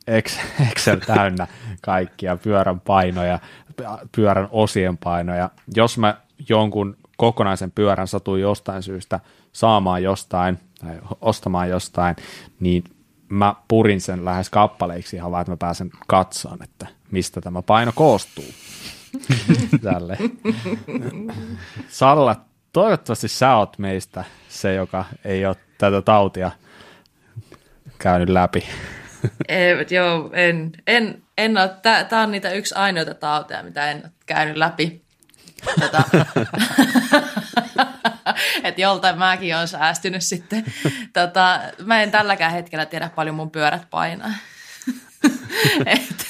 Excel, Excel täynnä kaikkia pyörän painoja, pyörän osien painoja. Jos mä jonkun kokonaisen pyörän satuin jostain syystä saamaan jostain tai ostamaan jostain, niin mä purin sen lähes kappaleiksi ihan vaan, että mä pääsen katsomaan, että mistä tämä paino koostuu. Tälle. Salla, toivottavasti sä oot meistä se, joka ei ole tätä tautia käynyt läpi. Ei, joo, en, en, en ole, tämä on niitä yksi ainoita tauteja, mitä en ole käynyt läpi. Tätä. että joltain mäkin olen säästynyt sitten. Tota, mä en tälläkään hetkellä tiedä paljon mun pyörät painaa. Et,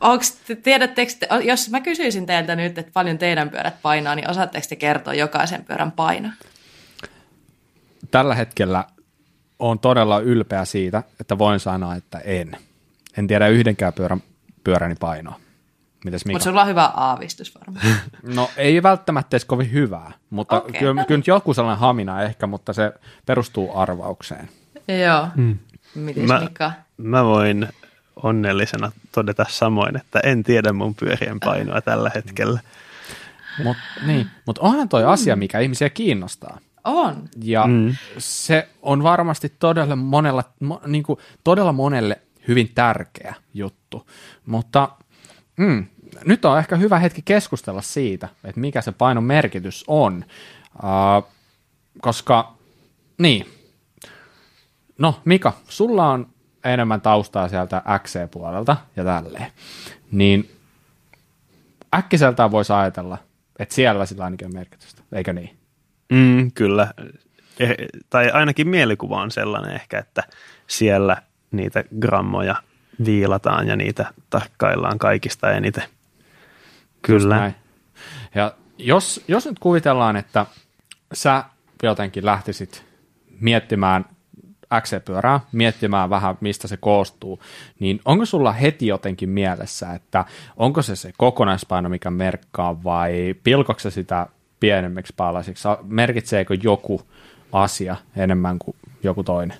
Onks, tiedättekö, jos mä kysyisin teiltä nyt, että paljon teidän pyörät painaa, niin osaatteko te kertoa jokaisen pyörän paino? Tällä hetkellä on todella ylpeä siitä, että voin sanoa, että en. En tiedä yhdenkään pyörän, pyöräni painoa. Mutta sulla on hyvä aavistus varmaan. No ei välttämättä edes kovin hyvää, mutta okay, kyllä, no niin. kyllä joku sellainen hamina ehkä, mutta se perustuu arvaukseen. Joo. Mm. Mites Mä, Mika? mä voin onnellisena todeta samoin, että en tiedä mun pyörien painoa tällä hetkellä. Mut, niin. Mut onhan toi asia, mikä ihmisiä kiinnostaa. On. Ja mm. se on varmasti todella, monella, mo, niin kuin, todella monelle hyvin tärkeä juttu. Mutta mm, nyt on ehkä hyvä hetki keskustella siitä, että mikä se painon merkitys on. Uh, koska, niin, no Mika, sulla on enemmän taustaa sieltä XC-puolelta ja tälleen, niin äkkiseltään voisi ajatella, että siellä sillä ainakin on merkitystä, eikö niin? Mm, kyllä. Eh, tai ainakin mielikuva on sellainen ehkä, että siellä niitä grammoja viilataan ja niitä tarkkaillaan kaikista eniten. Kyllä. Ja jos, jos nyt kuvitellaan, että sä jotenkin lähtisit miettimään XC-pyörää, miettimään vähän, mistä se koostuu, niin onko sulla heti jotenkin mielessä, että onko se se kokonaispaino, mikä merkkaa, vai pilkokse se sitä pienemmiksi palasiksi? Merkitseekö joku asia enemmän kuin joku toinen?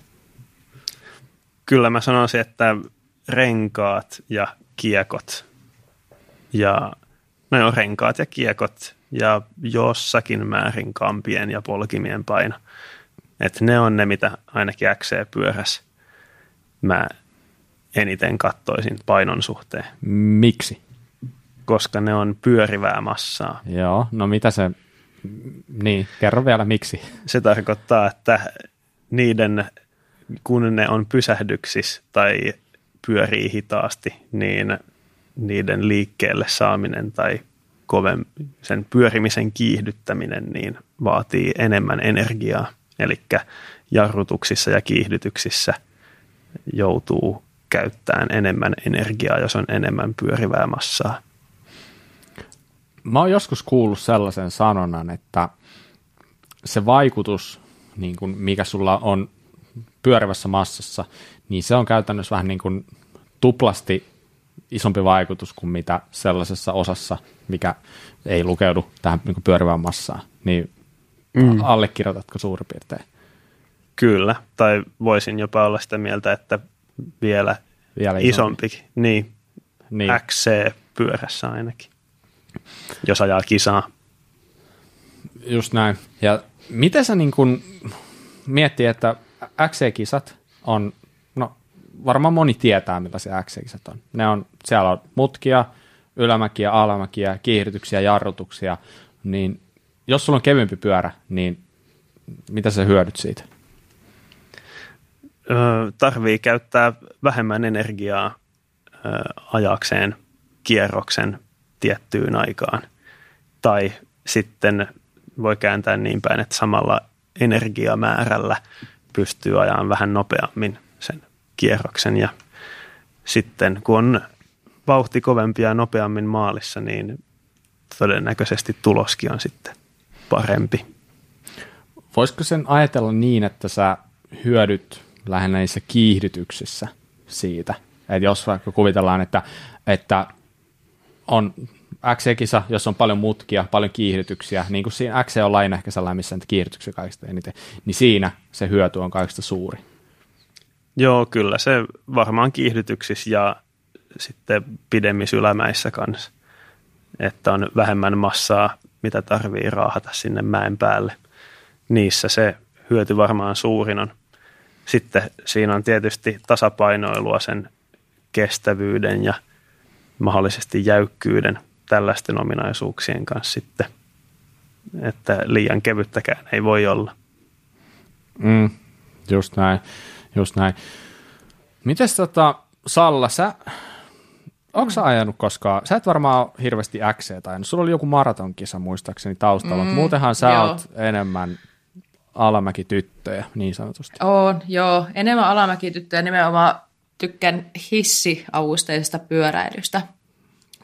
Kyllä mä sanoisin, että renkaat ja kiekot ja no joo, renkaat ja kiekot ja jossakin määrin kampien ja polkimien paino. Että ne on ne, mitä ainakin XC-pyörässä mä eniten kattoisin painon suhteen. Miksi? Koska ne on pyörivää massaa. Joo, no mitä se, niin, kerro vielä miksi. Se tarkoittaa, että niiden, kun ne on pysähdyksissä tai pyörii hitaasti, niin niiden liikkeelle saaminen tai koven, sen pyörimisen kiihdyttäminen niin vaatii enemmän energiaa. Eli jarrutuksissa ja kiihdytyksissä joutuu käyttämään enemmän energiaa, jos on enemmän pyörivää massaa. Mä oon joskus kuullut sellaisen sanonnan, että se vaikutus, niin kuin mikä sulla on pyörivässä massassa, niin se on käytännössä vähän niin kuin tuplasti isompi vaikutus kuin mitä sellaisessa osassa, mikä ei lukeudu tähän niin pyörivään massaan. Niin mm. allekirjoitatko suurin piirtein? Kyllä, tai voisin jopa olla sitä mieltä, että vielä, vielä isompi. isompi. Niin, niin. XC-pyörässä ainakin, jos ajaa kisaa. Just näin. Ja miten sä niin kun miettii, että XC-kisat on, no varmaan moni tietää, mitä se XC-kisat on. Ne on, siellä on mutkia, ylämäkiä, alamäkiä, kiihdytyksiä, jarrutuksia, niin jos sulla on kevyempi pyörä, niin mitä sä hyödyt siitä? Öö, tarvii käyttää vähemmän energiaa öö, ajakseen kierroksen tiettyyn aikaan. Tai sitten voi kääntää niin päin, että samalla energiamäärällä pystyy ajamaan vähän nopeammin sen kierroksen ja sitten kun on vauhti kovempi ja nopeammin maalissa, niin todennäköisesti tuloskin on sitten parempi. Voisiko sen ajatella niin, että sä hyödyt lähinnä niissä kiihdytyksissä siitä? Että jos vaikka kuvitellaan, että, että on XC-kisa, jos on paljon mutkia, paljon kiihdytyksiä, niin kuin siinä XC on laina ehkä sellainen, missä kiihdytyksiä kaikista eniten, niin siinä se hyöty on kaikista suuri. Joo, kyllä se varmaan kiihdytyksissä ja sitten pidemmissä ylämäissä kanssa, että on vähemmän massaa, mitä tarvii raahata sinne mäen päälle. Niissä se hyöty varmaan suurin on. Sitten siinä on tietysti tasapainoilua sen kestävyyden ja mahdollisesti jäykkyyden tällaisten ominaisuuksien kanssa sitten, että liian kevyttäkään ei voi olla. Mm, just näin, just näin. Mites tota, Salla, sä, onko sä ajanut koskaan, sä et varmaan ole hirveästi XC tai sulla oli joku maratonkisa muistaakseni taustalla, mm, muutenhan sä joo. oot enemmän alamäkityttöjä niin sanotusti. On, joo, enemmän alamäkityttöjä, nimenomaan tykkään hissiavusteisesta pyöräilystä.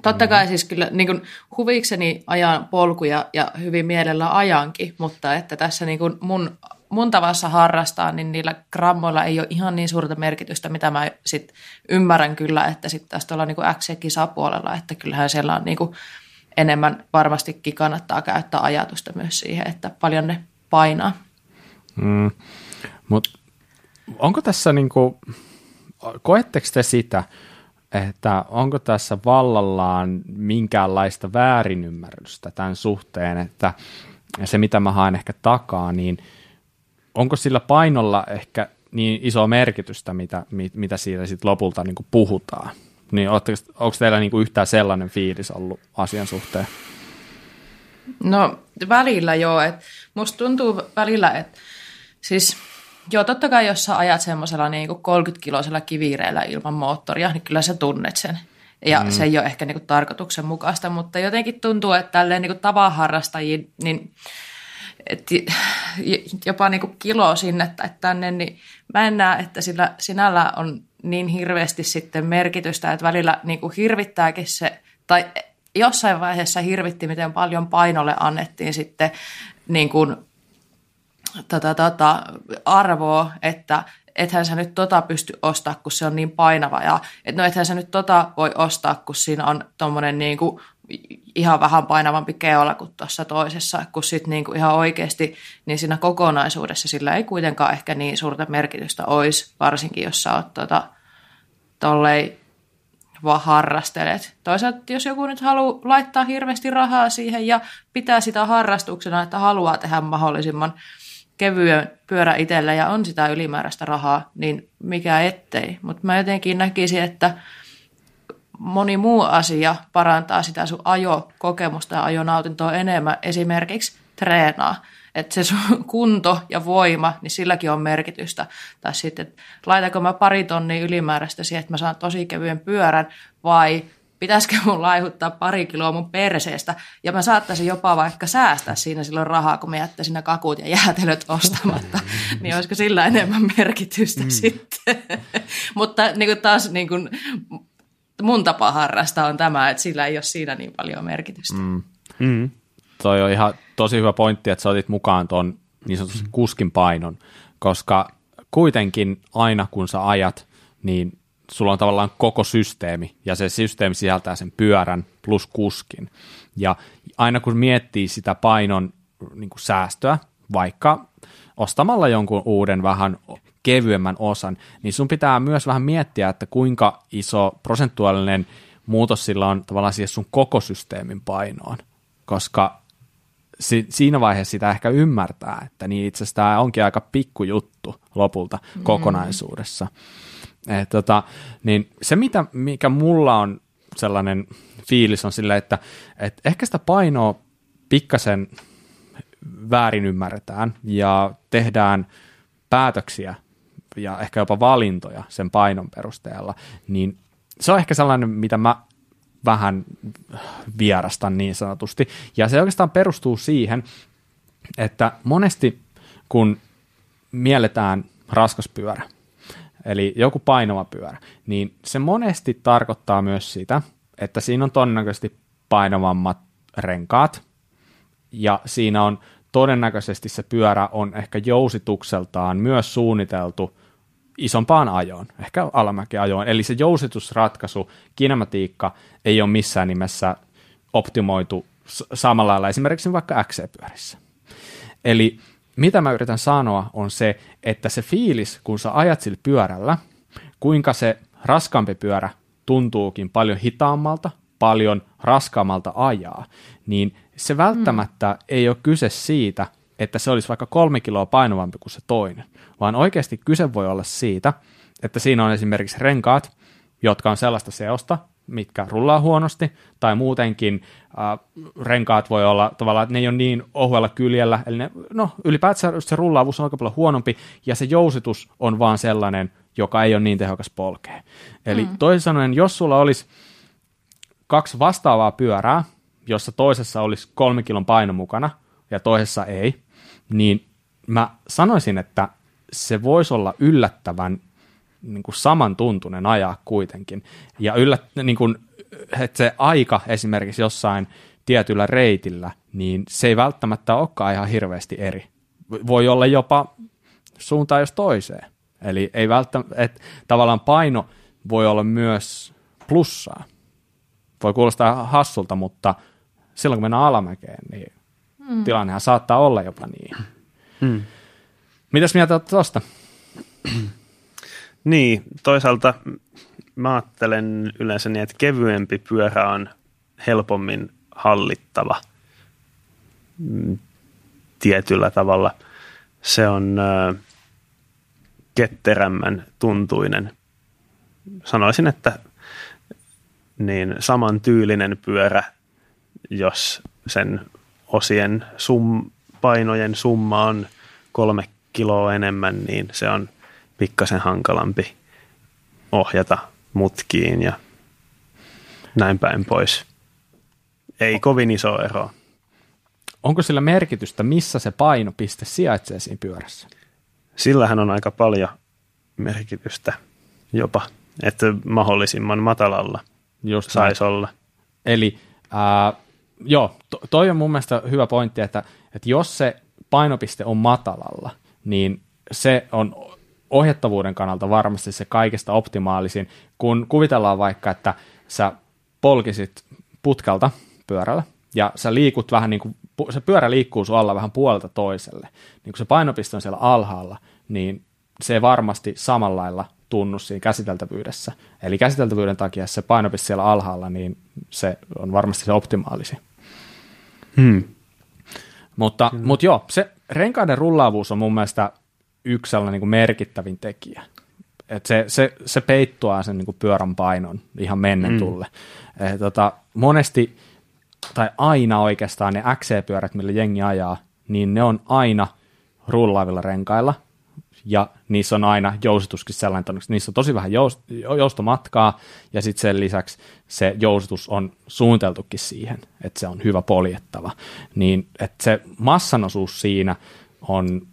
Totta kai siis kyllä niin kuin huvikseni ajan polkuja ja hyvin mielellä ajankin, mutta että tässä niin kuin mun, mun tavassa harrastaa, niin niillä grammoilla ei ole ihan niin suurta merkitystä, mitä mä sit ymmärrän kyllä, että sitten tästä ollaan niin X-kisapuolella, että kyllähän siellä on niin enemmän varmastikin kannattaa käyttää ajatusta myös siihen, että paljon ne painaa. Mm, mutta onko tässä niin kuin, koetteko te sitä, että onko tässä vallallaan minkäänlaista väärinymmärrystä tämän suhteen, että se mitä mä haen ehkä takaa, niin onko sillä painolla ehkä niin iso merkitystä, mitä, mitä siitä sitten lopulta niin kuin puhutaan? Niin onko teillä niin kuin yhtään sellainen fiilis ollut asian suhteen? No välillä joo, että musta tuntuu välillä, että siis Joo, totta kai jos sä ajat semmoisella niin 30-kiloisella kivireellä ilman moottoria, niin kyllä sä tunnet sen. Ja mm. se ei ole ehkä niin tarkoituksenmukaista, mutta jotenkin tuntuu, että tälleen niin tavaharrastajiin, niin et, jopa niin kuin kilo sinne tai tänne, niin mä en näe, että sillä sinällä on niin hirveästi sitten merkitystä, että välillä niin kuin hirvittääkin se, tai jossain vaiheessa hirvitti, miten paljon painolle annettiin sitten niin kuin tota, tota, arvoa, että ethän sä nyt tota pysty ostaa, kun se on niin painava. Ja et no ethän sä nyt tota voi ostaa, kun siinä on tommonen niin kuin ihan vähän painavampi keola kuin tuossa toisessa, kun sitten niin kuin ihan oikeasti niin siinä kokonaisuudessa sillä ei kuitenkaan ehkä niin suurta merkitystä olisi, varsinkin jos sä oot tota, tollei vaan harrastelet. Toisaalta jos joku nyt haluaa laittaa hirveästi rahaa siihen ja pitää sitä harrastuksena, että haluaa tehdä mahdollisimman kevyen pyörä itsellä ja on sitä ylimääräistä rahaa, niin mikä ettei. Mutta mä jotenkin näkisin, että moni muu asia parantaa sitä sun ajokokemusta ja ajonautintoa enemmän. Esimerkiksi treenaa. Että se sun kunto ja voima, niin silläkin on merkitystä. Tai sitten, että laitanko mä pari tonnia ylimääräistä siihen, että mä saan tosi kevyen pyörän, vai pitäisikö mun laihuttaa pari kiloa mun perseestä, ja mä saattaisin jopa vaikka säästää siinä silloin rahaa, kun mä jättäisin ne kakut ja jäätelöt ostamatta, niin olisiko sillä enemmän merkitystä mm. sitten. Mutta niin kuin taas niin kuin, mun tapa harrastaa on tämä, että sillä ei ole siinä niin paljon merkitystä. Mm. Mm. Toi on ihan tosi hyvä pointti, että sä otit mukaan tuon niin sanotusti kuskin painon, koska kuitenkin aina kun sä ajat, niin sulla on tavallaan koko systeemi, ja se systeemi sisältää sen pyörän plus kuskin. Ja aina kun miettii sitä painon niin kuin säästöä, vaikka ostamalla jonkun uuden vähän kevyemmän osan, niin sun pitää myös vähän miettiä, että kuinka iso prosentuaalinen muutos sillä on tavallaan siihen sun koko systeemin painoon, koska si- siinä vaiheessa sitä ehkä ymmärtää, että niin itse asiassa tämä onkin aika pikkujuttu lopulta mm. kokonaisuudessa. Et tota, niin se, mitä, mikä mulla on sellainen fiilis on sillä, että, että ehkä sitä painoa pikkasen väärin ymmärretään ja tehdään päätöksiä ja ehkä jopa valintoja sen painon perusteella, niin se on ehkä sellainen, mitä mä vähän vierastan niin sanotusti. Ja se oikeastaan perustuu siihen, että monesti kun mielletään raskas pyörä, eli joku painava pyörä, niin se monesti tarkoittaa myös sitä, että siinä on todennäköisesti painavammat renkaat, ja siinä on todennäköisesti se pyörä on ehkä jousitukseltaan myös suunniteltu isompaan ajoon, ehkä alamäkiajoon. Eli se jousitusratkaisu, kinematiikka ei ole missään nimessä optimoitu samalla lailla esimerkiksi vaikka XC-pyörissä. Eli mitä mä yritän sanoa on se, että se fiilis, kun sä ajat sillä pyörällä, kuinka se raskaampi pyörä tuntuukin paljon hitaammalta, paljon raskaammalta ajaa, niin se välttämättä mm. ei ole kyse siitä, että se olisi vaikka kolme kiloa painavampi kuin se toinen, vaan oikeasti kyse voi olla siitä, että siinä on esimerkiksi renkaat, jotka on sellaista seosta, mitkä rullaa huonosti, tai muutenkin äh, renkaat voi olla tavallaan, että ne ei ole niin ohuella kyljellä, eli ne, no ylipäätään se rullaavuus on aika paljon huonompi, ja se jousitus on vaan sellainen, joka ei ole niin tehokas polkea. Eli mm. toisin sanoen, jos sulla olisi kaksi vastaavaa pyörää, jossa toisessa olisi kolme kilon paino mukana, ja toisessa ei, niin mä sanoisin, että se voisi olla yllättävän niin kuin samantuntunen ajaa kuitenkin. Ja yllät, niin kuin, että se aika esimerkiksi jossain tietyllä reitillä, niin se ei välttämättä olekaan ihan hirveästi eri. Voi olla jopa suuntaan jos toiseen. Eli ei välttämättä, että tavallaan paino voi olla myös plussaa. Voi kuulostaa hassulta, mutta silloin kun mennään alamäkeen, niin mm. tilannehan saattaa olla jopa niin. Mm. Mitäs mieltä olette tuosta? Niin, toisaalta mä ajattelen yleensä niin, että kevyempi pyörä on helpommin hallittava mm, tietyllä tavalla. Se on ketterämmän tuntuinen. Sanoisin, että niin saman tyylinen pyörä, jos sen osien sum, painojen summa on kolme kiloa enemmän, niin se on pikkasen hankalampi ohjata mutkiin ja näin päin pois. Ei kovin iso ero. Onko sillä merkitystä, missä se painopiste sijaitsee siinä pyörässä? Sillähän on aika paljon merkitystä jopa, että mahdollisimman matalalla Just saisi olla. Eli ää, joo, to, toi on mun mielestä hyvä pointti, että, että jos se painopiste on matalalla, niin se on ohjattavuuden kannalta varmasti se kaikista optimaalisin, kun kuvitellaan vaikka, että sä polkisit putkelta pyörällä, ja sä liikut vähän niin kuin, se pyörä liikkuu sun alla vähän puolelta toiselle, niin kun se painopiste on siellä alhaalla, niin se ei varmasti samalla lailla tunnu siinä käsiteltävyydessä. Eli käsiteltävyyden takia se painopiste siellä alhaalla, niin se on varmasti se optimaalisin. Hmm. Mutta, mutta joo, se renkaiden rullaavuus on mun mielestä yksi sellainen niin kuin merkittävin tekijä. Et se, se, se peittoaa sen niin kuin pyörän painon ihan mennen mm. tulle. Et, tota, monesti, tai aina oikeastaan ne XC-pyörät, millä jengi ajaa, niin ne on aina rullaavilla renkailla, ja niissä on aina jousituskin sellainen, että niissä on tosi vähän joustomatkaa, ja sitten sen lisäksi se jousitus on suunniteltukin siihen, että se on hyvä poljettava. Niin, että se massanosuus siinä on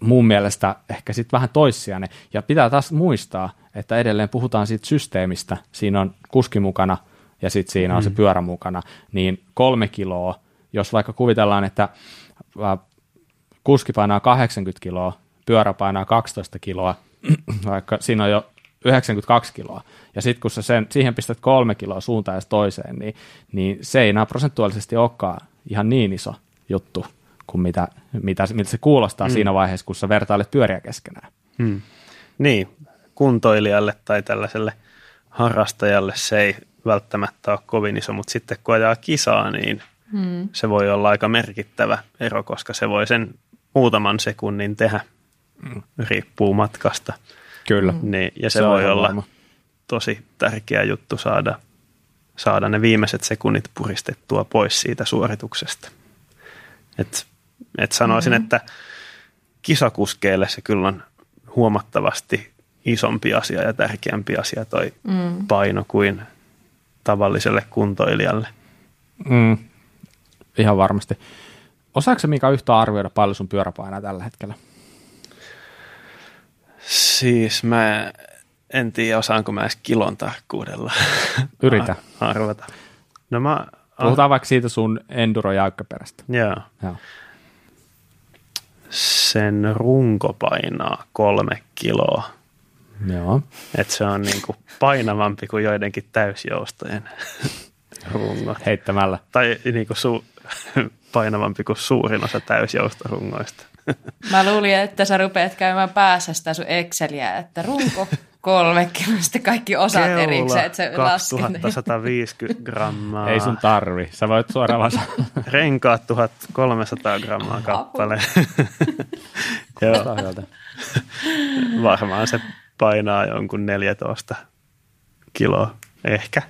mun mielestä ehkä sitten vähän toissijainen. Ja pitää taas muistaa, että edelleen puhutaan siitä systeemistä. Siinä on kuski mukana ja sitten siinä on mm. se pyörä mukana. Niin kolme kiloa, jos vaikka kuvitellaan, että kuski painaa 80 kiloa, pyörä painaa 12 kiloa, vaikka siinä on jo 92 kiloa, ja sitten kun sä sen, siihen pistät kolme kiloa suuntaan ja toiseen, niin, niin se ei enää prosentuaalisesti olekaan ihan niin iso juttu kuin mitä, mitä, mitä se kuulostaa mm. siinä vaiheessa, kun sä vertailet pyöriä keskenään. Mm. Niin, kuntoilijalle tai tällaiselle harrastajalle se ei välttämättä ole kovin iso, mutta sitten kun ajaa kisaa, niin mm. se voi olla aika merkittävä ero, koska se voi sen muutaman sekunnin tehdä. Riippuu matkasta. Kyllä. Niin, ja se, se voi olla varma. tosi tärkeä juttu saada, saada ne viimeiset sekunnit puristettua pois siitä suorituksesta. Et et sanoisin, mm-hmm. että kisakuskeille se kyllä on huomattavasti isompi asia ja tärkeämpi asia toi mm. paino kuin tavalliselle kuntoilijalle. Mm. Ihan varmasti. Osaatko mikä yhtä arvioida paljon sun pyörä painaa tällä hetkellä? Siis mä en tiedä, osaanko mä edes kilon tarkkuudella Yritä. arvata. No mä... Puhutaan vaikka siitä sun enduro-jäykkäperästä. Joo. Joo. Sen runko painaa kolme kiloa. Joo. Et se on niinku painavampi kuin joidenkin täysjoustojen rungot. Heittämällä. Tai niinku su- painavampi kuin suurin osa täysjoustorungoista. Mä luulin, että sä rupeat käymään päässä sitä sun Exceliä, että runko kolme kiloa, sitten kaikki osat erikseen, että se laskee. 2150 grammaa. Ei sun tarvi. Sä voit suoraan vaan sanoa. Renkaat 1300 grammaa kappale. Joo, varmaan se painaa jonkun 14 kiloa, ehkä.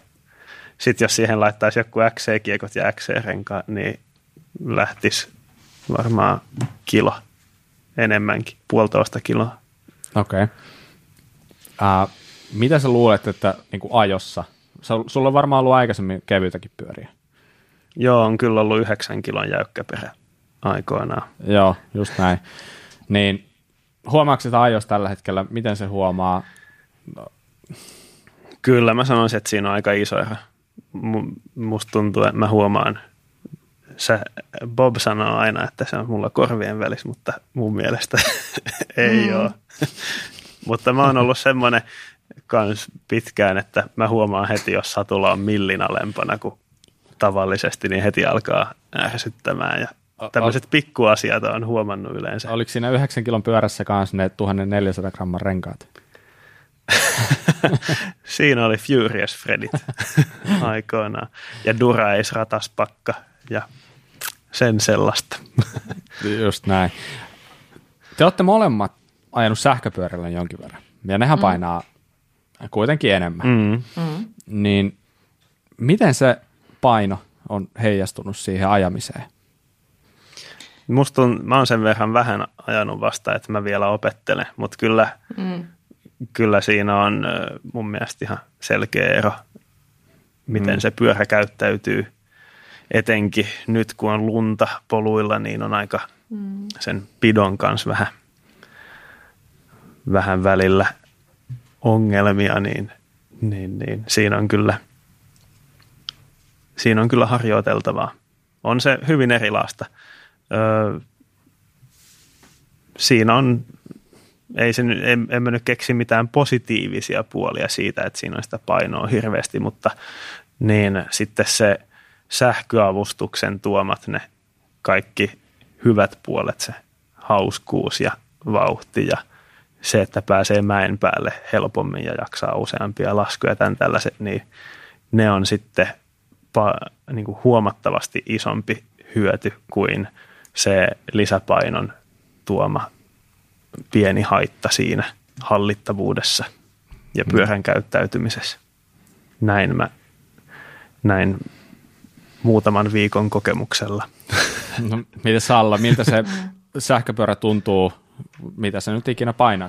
Sitten jos siihen laittaisi joku XC-kiekot ja XC-renkaat, niin lähtisi varmaan kilo enemmänkin, puolitoista kiloa. Okei. Okay. Uh, mitä sä luulet, että niin kuin ajossa, sulla on varmaan ollut aikaisemmin kevyitäkin pyöriä. Joo, on kyllä ollut yhdeksän kilon jäykkäperä aikoinaan. Joo, just näin. Niin huomaatko sitä ajossa tällä hetkellä, miten se huomaa? Kyllä mä sanoisin, että siinä on aika iso ero. Mu- Musta tuntuu, että mä huomaan, se Bob sanoo aina, että se on mulla korvien välissä, mutta mun mielestä ei mm. ole. mutta mä oon ollut semmoinen kans pitkään, että mä huomaan heti, jos satula on millin alempana kuin tavallisesti, niin heti alkaa ärsyttämään. Ja tämmöiset pikkuasiat on huomannut yleensä. Oliko siinä 9 kilon pyörässä kanssa ne 1400 gramman renkaat? Siinä oli Furious Fredit aikoinaan. Ja Durace rataspakka ja sen sellaista. Just näin. Te olette molemmat ajanut sähköpyörällä jonkin verran. Ja nehän mm. painaa kuitenkin enemmän. Mm. Mm. Niin miten se paino on heijastunut siihen ajamiseen? Musta on, mä oon sen verran vähän ajanut vasta, että mä vielä opettelen, mutta kyllä, Mm. kyllä siinä on mun mielestä ihan selkeä ero, miten Mm. se pyörä käyttäytyy. Etenkin nyt, kun on lunta poluilla, niin on aika Mm. sen pidon kanssa vähän, vähän välillä ongelmia, niin, niin, niin siinä on kyllä siinä on kyllä harjoiteltavaa. On se hyvin erilaista. Öö, siinä on, ei se, nyt- en, en mä nyt keksi mitään positiivisia puolia siitä, että siinä on sitä painoa hirveästi, mutta niin sitten se sähköavustuksen tuomat ne kaikki hyvät puolet, se hauskuus ja vauhti ja se, että pääsee mäen päälle helpommin ja jaksaa useampia laskuja ja tämän tällaiset, niin ne on sitten pa- niin kuin huomattavasti isompi hyöty kuin se lisäpainon tuoma pieni haitta siinä hallittavuudessa ja pyörän käyttäytymisessä. Näin mä näin muutaman viikon kokemuksella. No, mitä Salla, miltä se sähköpyörä tuntuu, mitä se nyt ikinä painaa?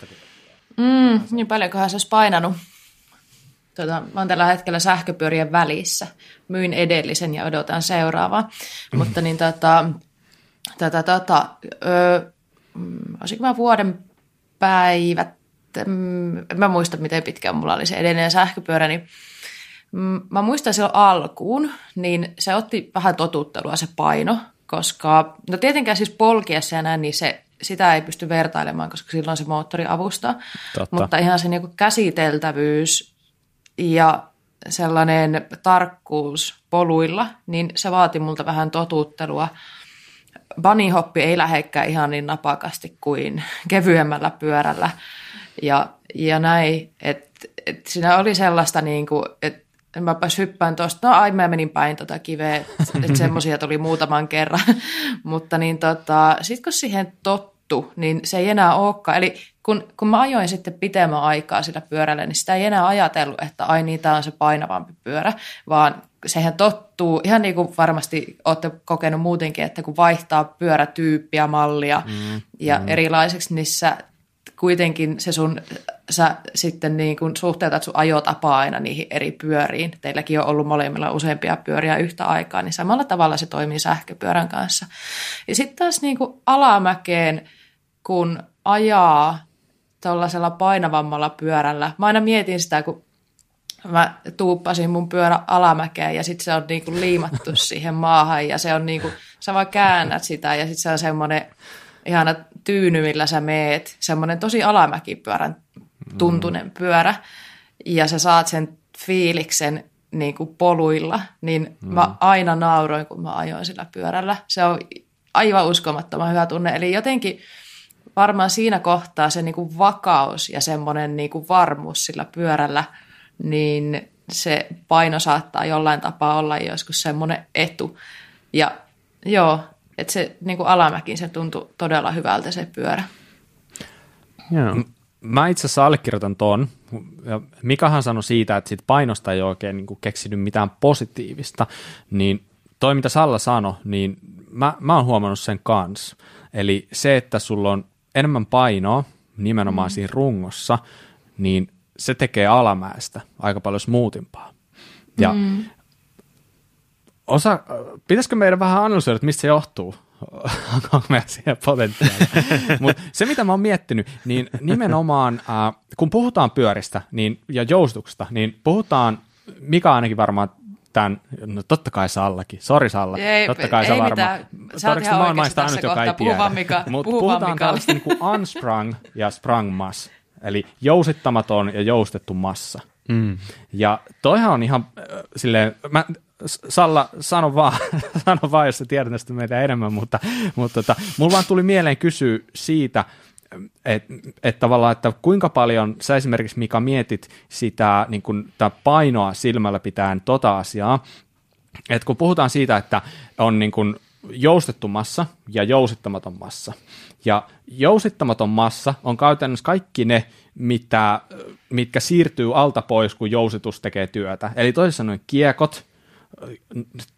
Mm, niin paljonkohan se olisi painanut. Tota, mä oon tällä hetkellä sähköpyörien välissä. Myin edellisen ja odotan seuraavaa. Mutta niin tota, tota, tota, ö, mm, mä vuoden päivät, mm, en mä muista miten pitkään mulla oli se edellinen sähköpyörä, niin mm, mä muistan silloin alkuun, niin se otti vähän totuttelua se paino, koska no tietenkään siis polkiessa ja näin, niin se, sitä ei pysty vertailemaan, koska silloin se moottori avustaa. Totta. Mutta ihan se niinku käsiteltävyys ja sellainen tarkkuus poluilla, niin se vaati multa vähän totuttelua. Bunnyhoppi ei lähekkää ihan niin napakasti kuin kevyemmällä pyörällä. Ja, ja näin, että et siinä oli sellaista, niin kuin, että mäpäs hyppään tuosta, no ai mä menin päin tota kiveä, että et semmoisia tuli muutaman kerran. Mutta niin tota, sitten kun siihen tottu, niin se ei enää olekaan. Eli kun, kun mä ajoin sitten pitemmän aikaa sillä pyörällä, niin sitä ei enää ajatellut, että ai niin, tämä on se painavampi pyörä, vaan sehän tottuu, ihan niin kuin varmasti olette kokenut muutenkin, että kun vaihtaa pyörätyyppiä, mallia mm, ja mm. erilaiseksi, niin sä kuitenkin se sun, sä sitten niin kuin suhteutat sun ajotapaa aina niihin eri pyöriin. Teilläkin on ollut molemmilla useampia pyöriä yhtä aikaa, niin samalla tavalla se toimii sähköpyörän kanssa. Ja sitten taas niin kuin alamäkeen, kun ajaa tuollaisella painavammalla pyörällä. Mä aina mietin sitä, kun mä tuuppasin mun pyörä alamäkeen ja sitten se on niinku liimattu siihen maahan ja se on niinku, sä vaan käännät sitä ja sitten se on semmoinen ihana tyyny, millä sä meet, semmoinen tosi alamäkipyörän tuntunen pyörä ja sä saat sen fiiliksen niin kuin poluilla, niin mm. mä aina nauroin, kun mä ajoin sillä pyörällä. Se on aivan uskomattoman hyvä tunne. Eli jotenkin varmaan siinä kohtaa se niin kuin vakaus ja semmoinen niin kuin varmuus sillä pyörällä, niin se paino saattaa jollain tapaa olla joskus semmoinen etu. Ja joo, että se niin kuin alamäkin se tuntui todella hyvältä se pyörä. Joo. Mä itse asiassa allekirjoitan ton. Mikahan sanoi siitä, että siitä painosta ei oikein niin keksinyt mitään positiivista, niin toi mitä Salla sanoi, niin mä, mä oon huomannut sen kanssa. Eli se, että sulla on enemmän painoa nimenomaan mm. siinä rungossa, niin se tekee alamäestä aika paljon smoothimpaa. Ja mm. osa, pitäisikö meidän vähän analysoida, että mistä se johtuu? Onko meillä siihen potentiaalia. Mutta se, mitä mä oon miettinyt, niin nimenomaan, äh, kun puhutaan pyöristä niin, ja joustuksesta, niin puhutaan, mikä ainakin varmaan tämän, no totta kai Sallakin, sori Salla, ei, totta kai ei sä varmaan. Oikeasti tässä kohtaa, joka vaan Mika. Mutta puhutaan tällaista niin kuin unsprung ja sprung mass, eli jousittamaton ja joustettu massa. Mm. Ja toihan on ihan äh, silleen, mä, Salla, sano vaan, sano vaan, jos sä tiedät näistä meitä enemmän, mutta, mutta tota, mulla vaan tuli mieleen kysyä siitä, että et tavallaan, että kuinka paljon sä esimerkiksi, Mika, mietit sitä niin kun, painoa silmällä pitäen tota asiaa, että kun puhutaan siitä, että on niin kun, joustettu massa ja jousittamaton massa, ja jousittamaton massa on käytännössä kaikki ne, mitä, mitkä siirtyy alta pois, kun jousitus tekee työtä. Eli toisin sanoen kiekot,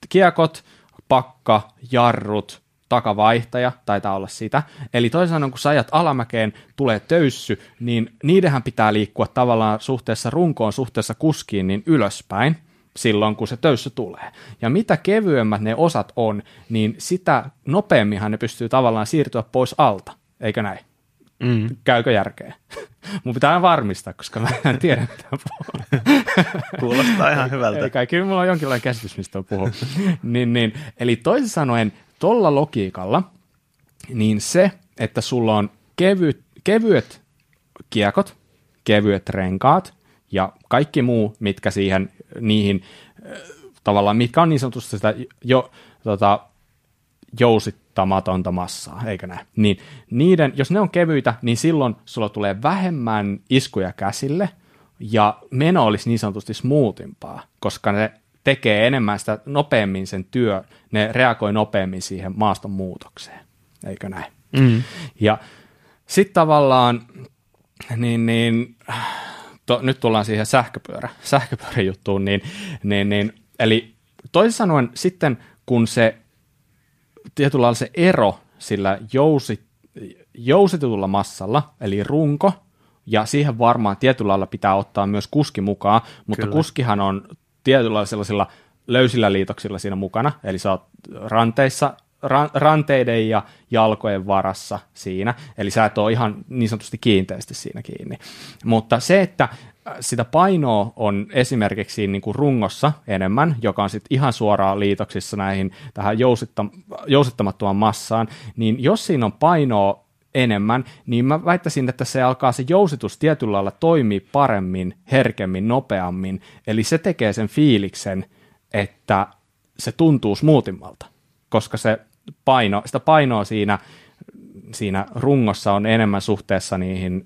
kiekot, pakka, jarrut, takavaihtaja, taitaa olla sitä. Eli toisin sanoen, kun sä ajat alamäkeen, tulee töyssy, niin niidenhän pitää liikkua tavallaan suhteessa runkoon, suhteessa kuskiin, niin ylöspäin silloin, kun se töyssy tulee. Ja mitä kevyemmät ne osat on, niin sitä nopeamminhan ne pystyy tavallaan siirtyä pois alta, eikö näin? Mm. Käykö järkeä? Mun pitää varmistaa, koska mä en tiedä, mitä puhuu. Kuulostaa ihan hyvältä. Ei kai, kyllä mulla on jonkinlainen käsitys, mistä on puhuu. niin, niin, eli toisin sanoen, tuolla logiikalla, niin se, että sulla on kevyt, kevyet kiekot, kevyet renkaat ja kaikki muu, mitkä siihen, niihin tavallaan, mitkä on niin sanotusti sitä jo, tota, jousittamatonta massaa, eikö näin? Niin niiden, jos ne on kevyitä, niin silloin sulla tulee vähemmän iskuja käsille, ja meno olisi niin sanotusti smoothimpaa, koska ne tekee enemmän sitä nopeammin sen työ, ne reagoi nopeammin siihen maaston muutokseen, eikö näin? Mm. Ja sitten tavallaan, niin, niin to, nyt tullaan siihen sähköpyörä, sähköpyöräjuttuun, niin, niin, niin, eli toisin sanoen sitten, kun se tietyllä lailla se ero sillä jousit, jousitetulla massalla, eli runko, ja siihen varmaan tietyllä lailla pitää ottaa myös kuski mukaan, mutta Kyllä. kuskihan on tietyllä lailla sellaisilla löysillä liitoksilla siinä mukana, eli sä oot ranteissa, ran, ranteiden ja jalkojen varassa siinä, eli sä et ole ihan niin sanotusti kiinteästi siinä kiinni. Mutta se, että sitä painoa on esimerkiksi niin kuin rungossa enemmän, joka on sitten ihan suoraan liitoksissa näihin tähän jousitta, jousittamattomaan massaan, niin jos siinä on painoa enemmän, niin mä väittäisin, että se alkaa se jousitus tietyllä lailla toimia paremmin, herkemmin, nopeammin, eli se tekee sen fiiliksen, että se tuntuu smoothimmalta, koska se paino, sitä painoa siinä, siinä rungossa on enemmän suhteessa niihin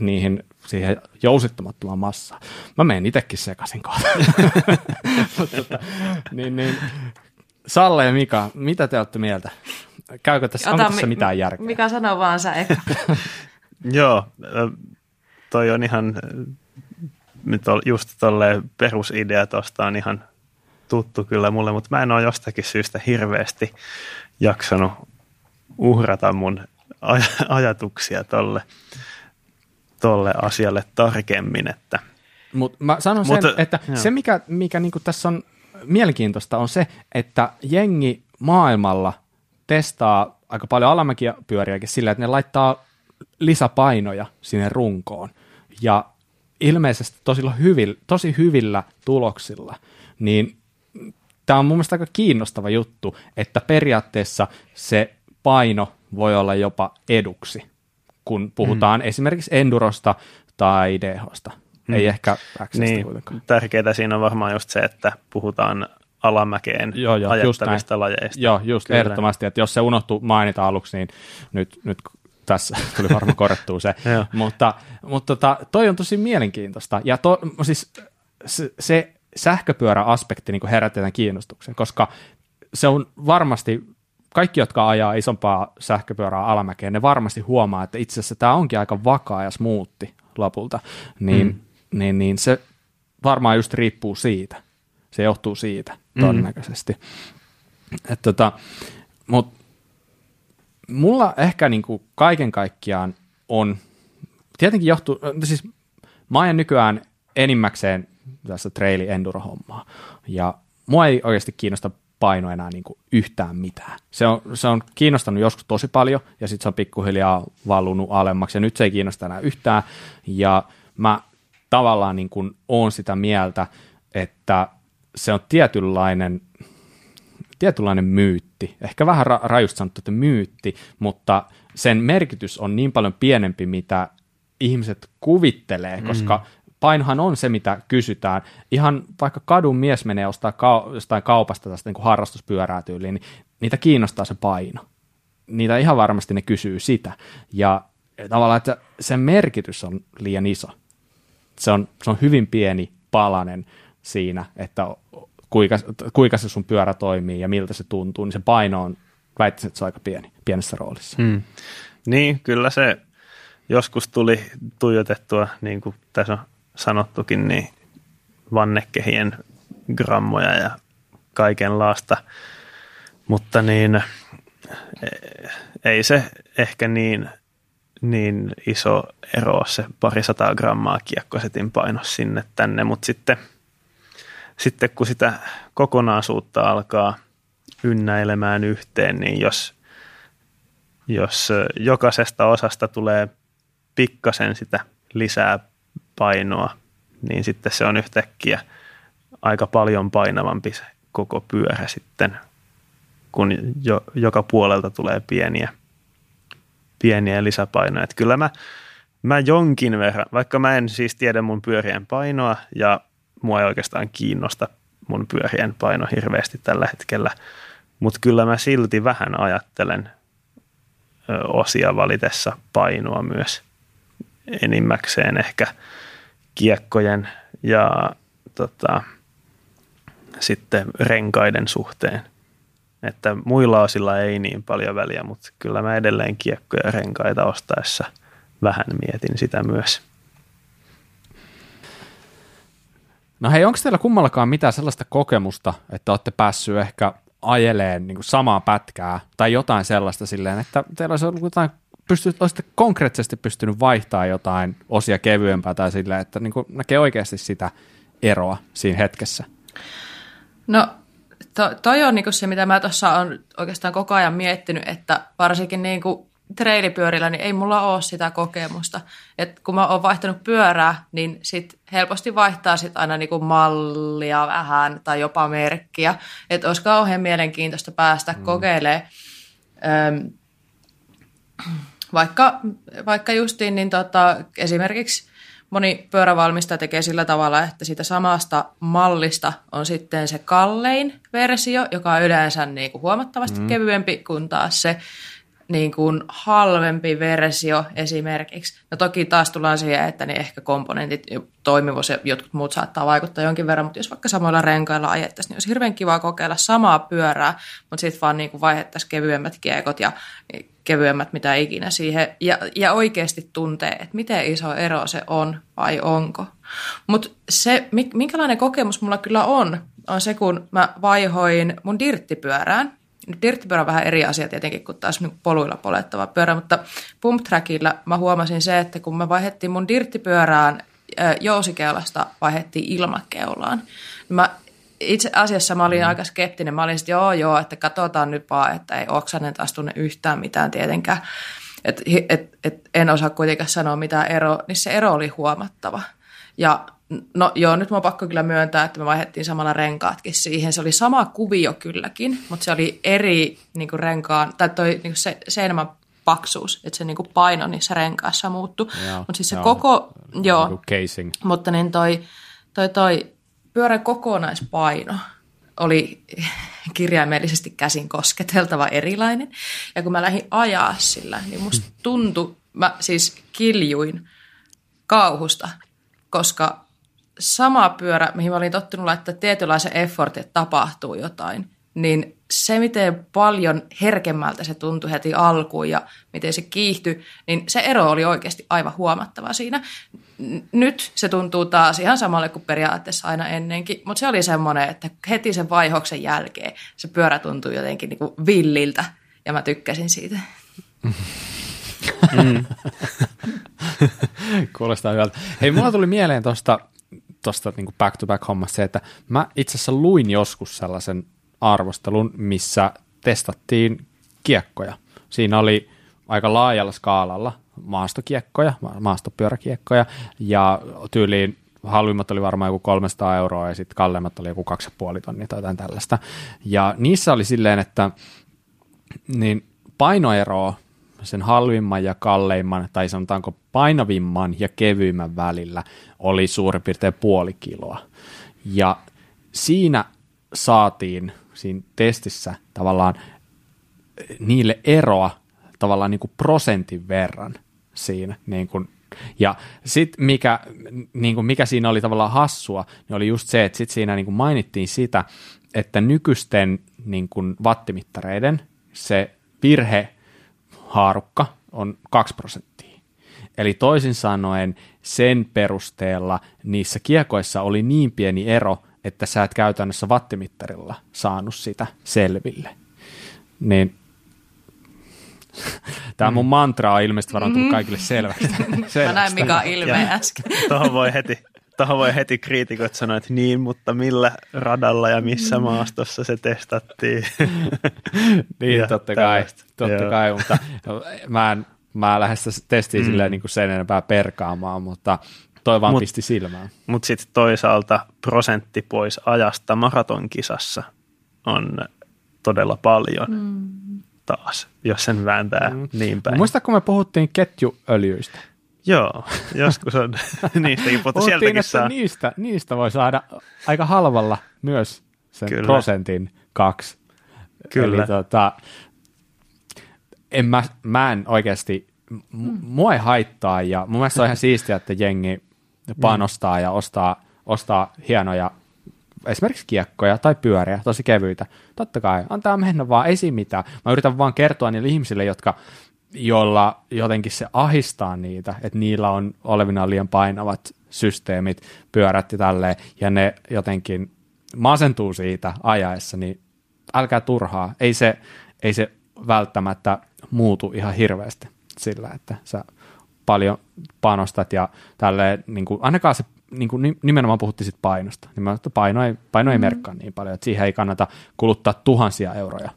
niihin siihen jousittamattomaan massaan. Mä menen itsekin sekaisin kohta. tota, niin, niin, Salle ja Mika, mitä te olette mieltä? Käykö tässä, Ota, onko tässä mitään järkeä? Mika sanoo vaan sä eka. Joo, toi on ihan, nyt just tolle perusidea tuosta on ihan tuttu kyllä mulle, mutta mä en ole jostakin syystä hirveästi jaksanut uhrata mun aj- ajatuksia tolle tolle asialle tarkemmin. Että. Mut mä sanon sen, Mut, että joo. se mikä, mikä niinku tässä on mielenkiintoista on se, että jengi maailmalla testaa aika paljon alamäkiä pyöriäkin sillä, että ne laittaa lisäpainoja sinne runkoon. Ja ilmeisesti tosi hyvillä, tosi hyvillä tuloksilla, niin tämä on mun mielestä aika kiinnostava juttu, että periaatteessa se paino voi olla jopa eduksi, kun puhutaan mm. esimerkiksi endurosta tai DHsta. Mm. Ei ehkä Xstä niin, kuitenkaan. Tärkeää siinä on varmaan just se, että puhutaan alamäkeen joo, joo, ajattavista lajeista. Joo, just Kyllä. ehdottomasti, että jos se unohtuu mainita aluksi, niin nyt, nyt tässä tuli varmaan korjattua se. mutta mutta tota, toi on tosi mielenkiintoista. Ja to, siis se, se sähköpyöräaspekti niin herätetään kiinnostuksen, koska se on varmasti, kaikki, jotka ajaa isompaa sähköpyörää alamäkeen, ne varmasti huomaa, että itse asiassa tämä onkin aika vakaa ja smoothi lopulta. Niin, mm. niin, niin se varmaan just riippuu siitä. Se johtuu siitä mm. todennäköisesti. Mm. Et tota, Mutta mulla ehkä niin kuin kaiken kaikkiaan on, tietenkin johtuu, siis mä ajan nykyään enimmäkseen tässä traili enduro hommaa ja mua ei oikeasti kiinnosta paino enää niin kuin yhtään mitään. Se on, se on kiinnostanut joskus tosi paljon ja sitten se on pikkuhiljaa valunut alemmaksi ja nyt se ei kiinnosta enää yhtään ja mä tavallaan niin kuin oon sitä mieltä, että se on tietynlainen tietynlainen myytti, ehkä vähän ra- rajusti sanottu, että myytti, mutta sen merkitys on niin paljon pienempi, mitä ihmiset kuvittelee, mm. Painohan on se, mitä kysytään. Ihan vaikka kadun mies menee ostaa kau- jostain kaupasta tästä niin kuin harrastuspyörää tyyliin, niin niitä kiinnostaa se paino. Niitä ihan varmasti ne kysyy sitä. Ja tavallaan, että sen merkitys on liian iso. Se on, se on hyvin pieni palanen siinä, että kuinka, kuinka se sun pyörä toimii ja miltä se tuntuu, niin se paino on, väittäisin, että se on aika pieni, pienessä roolissa. Hmm. Niin, kyllä se joskus tuli tuijotettua, niin kuin tässä on sanottukin, niin vannekehien grammoja ja kaikenlaista, mutta niin e, ei se ehkä niin, niin iso ero se parisataa grammaa kiekkosetin paino sinne tänne, mutta sitten – sitten kun sitä kokonaisuutta alkaa ynnäilemään yhteen, niin jos, jos jokaisesta osasta tulee pikkasen sitä lisää painoa, niin sitten se on yhtäkkiä aika paljon painavampi se koko pyörä sitten, kun jo, joka puolelta tulee pieniä, pieniä lisäpainoja. Että kyllä mä, mä jonkin verran, vaikka mä en siis tiedä mun pyörien painoa ja mua ei oikeastaan kiinnosta mun pyörien paino hirveästi tällä hetkellä, mutta kyllä mä silti vähän ajattelen osia valitessa painoa myös enimmäkseen ehkä kiekkojen ja tota, sitten renkaiden suhteen. Että muilla osilla ei niin paljon väliä, mutta kyllä mä edelleen kiekkoja ja renkaita ostaessa vähän mietin sitä myös. No hei, onko teillä kummallakaan mitään sellaista kokemusta, että olette päässyt ehkä ajeleen niin samaa pätkää tai jotain sellaista silleen, että teillä olisi ollut jotain, pystyt, olisitte konkreettisesti pystynyt vaihtamaan jotain osia kevyempää tai silleen, että niin kuin näkee oikeasti sitä eroa siinä hetkessä? No to, toi on niin se, mitä mä tuossa on oikeastaan koko ajan miettinyt, että varsinkin niin kuin treilipyörillä, niin ei mulla ole sitä kokemusta. Et kun mä oon vaihtanut pyörää, niin sit helposti vaihtaa sit aina niinku mallia vähän tai jopa merkkiä. Että olisi kauhean mielenkiintoista päästä mm. kokeilemaan. Öm, vaikka, vaikka justiin, niin tota, esimerkiksi moni pyörävalmistaja tekee sillä tavalla, että siitä samasta mallista on sitten se kallein versio, joka on yleensä niin kuin huomattavasti mm. kevyempi kuin taas se niin kuin halvempi versio esimerkiksi. No toki taas tullaan siihen, että niin ehkä komponentit, toimivuus ja jotkut muut saattaa vaikuttaa jonkin verran, mutta jos vaikka samoilla renkailla ajettaisiin, niin olisi hirveän kiva kokeilla samaa pyörää, mutta sitten vaan niin kuin vaihettaisiin kevyemmät kiekot ja kevyemmät mitä ikinä siihen ja, ja oikeasti tuntee, että miten iso ero se on vai onko. Mutta se, minkälainen kokemus mulla kyllä on, on se, kun mä vaihoin mun dirttipyörään, Dirttipyörä on vähän eri asia tietenkin kuin taas niin poluilla polettava pyörä, mutta pump trackilla mä huomasin se, että kun me vaihdettiin mun dirttipyörään jousikeulasta vaihdettiin ilmakeulaan. Niin mä itse asiassa mä olin mm. aika skeptinen. Mä olin että joo, joo, että katsotaan nyt vaan, että ei Oksanen taas tunne yhtään mitään tietenkään. et, et, et en osaa kuitenkaan sanoa mitään eroa, niin se ero oli huomattava. Ja no joo, nyt mä oon pakko kyllä myöntää, että me vaihdettiin samalla renkaatkin siihen. Se oli sama kuvio kylläkin, mutta se oli eri niin kuin renkaan, tai toi niin kuin se, seinämän paksuus, että se niin kuin paino niissä renkaissa muuttui. Mutta siis se joo, koko, joo, niin casing. mutta niin toi, toi, toi pyörän kokonaispaino oli kirjaimellisesti käsin kosketeltava erilainen. Ja kun mä lähdin ajaa sillä, niin musta tuntui, mä siis kiljuin kauhusta, koska sama pyörä, mihin mä olin tottunut laittaa tietynlaisen effortin, että tapahtuu jotain, niin se, miten paljon herkemmältä se tuntui heti alkuun ja miten se kiihtyi, niin se ero oli oikeasti aivan huomattava siinä. Nyt se tuntuu taas ihan samalle kuin periaatteessa aina ennenkin, mutta se oli semmoinen, että heti sen vaihoksen jälkeen se pyörä tuntui jotenkin niin kuin villiltä ja mä tykkäsin siitä. Mm. Kuulostaa hyvältä. Hei, mulla tuli mieleen tuosta tosta niin back-to-back-hommasta se, että mä itse asiassa luin joskus sellaisen arvostelun, missä testattiin kiekkoja. Siinä oli aika laajalla skaalalla maastokiekkoja, maastopyöräkiekkoja, ja tyyliin halvimmat oli varmaan joku 300 euroa ja sitten kalleimmat oli joku 2,5 tonnia tai jotain tällaista. Ja niissä oli silleen, että niin painoeroa sen halvimman ja kalleimman, tai sanotaanko painavimman ja kevyimmän välillä oli suurin piirtein puoli kiloa. Ja siinä saatiin siinä testissä tavallaan niille eroa tavallaan niin kuin prosentin verran siinä. Niin kuin, ja sitten mikä, niin kuin mikä siinä oli tavallaan hassua, niin oli just se, että sit siinä niin kuin mainittiin sitä, että nykyisten niin kuin wattimittareiden se virhehaarukka on 2 prosenttia. Eli toisin sanoen sen perusteella niissä kiekoissa oli niin pieni ero, että sä et käytännössä wattimittarilla saanut sitä selville. Niin Tämä mun mm. mantra on ilmeisesti varmaan tullut mm. kaikille selväksi. Mä näin Mika ilmeen äsken. Tuohon voi heti, tuohon voi heti kriitikot sanoa, että niin, mutta millä radalla ja missä mm. maastossa se testattiin. niin, ja totta kai, totta kai, mutta mä en, mä lähden testiin mm. silleen niin kuin sen enempää perkaamaan, mutta Toi vaan mut, pisti silmään. Mutta sitten toisaalta prosentti pois ajasta maratonkisassa on todella paljon mm. taas, jos sen vääntää mm. niin päin. Muista, kun me puhuttiin ketjuöljyistä. Joo, joskus on niistäkin, mutta sieltäkin saa. Niistä, niistä voi saada aika halvalla myös sen Kyllä. prosentin kaksi. Kyllä. Eli tota, en mä, mä en oikeasti, mm. mua ei haittaa ja mun mielestä on ihan siistiä, että jengi panostaa ja ostaa, ostaa hienoja esimerkiksi kiekkoja tai pyöriä, tosi kevyitä. Totta kai, antaa mennä vaan, ei siinä mitään. Mä yritän vaan kertoa niille ihmisille, jotka, joilla jotenkin se ahistaa niitä, että niillä on olevinaan liian painavat systeemit, pyörät ja tälleen, ja ne jotenkin masentuu siitä ajaessa, niin älkää turhaa. Ei se, ei se välttämättä muutu ihan hirveästi sillä, että sä paljon panostat ja tälleen, niin kuin, ainakaan se niin kuin nimenomaan puhuttiin sit painosta. Nimenomaan, että paino ei, paino ei mm. merkkaa niin paljon, että siihen ei kannata kuluttaa tuhansia euroja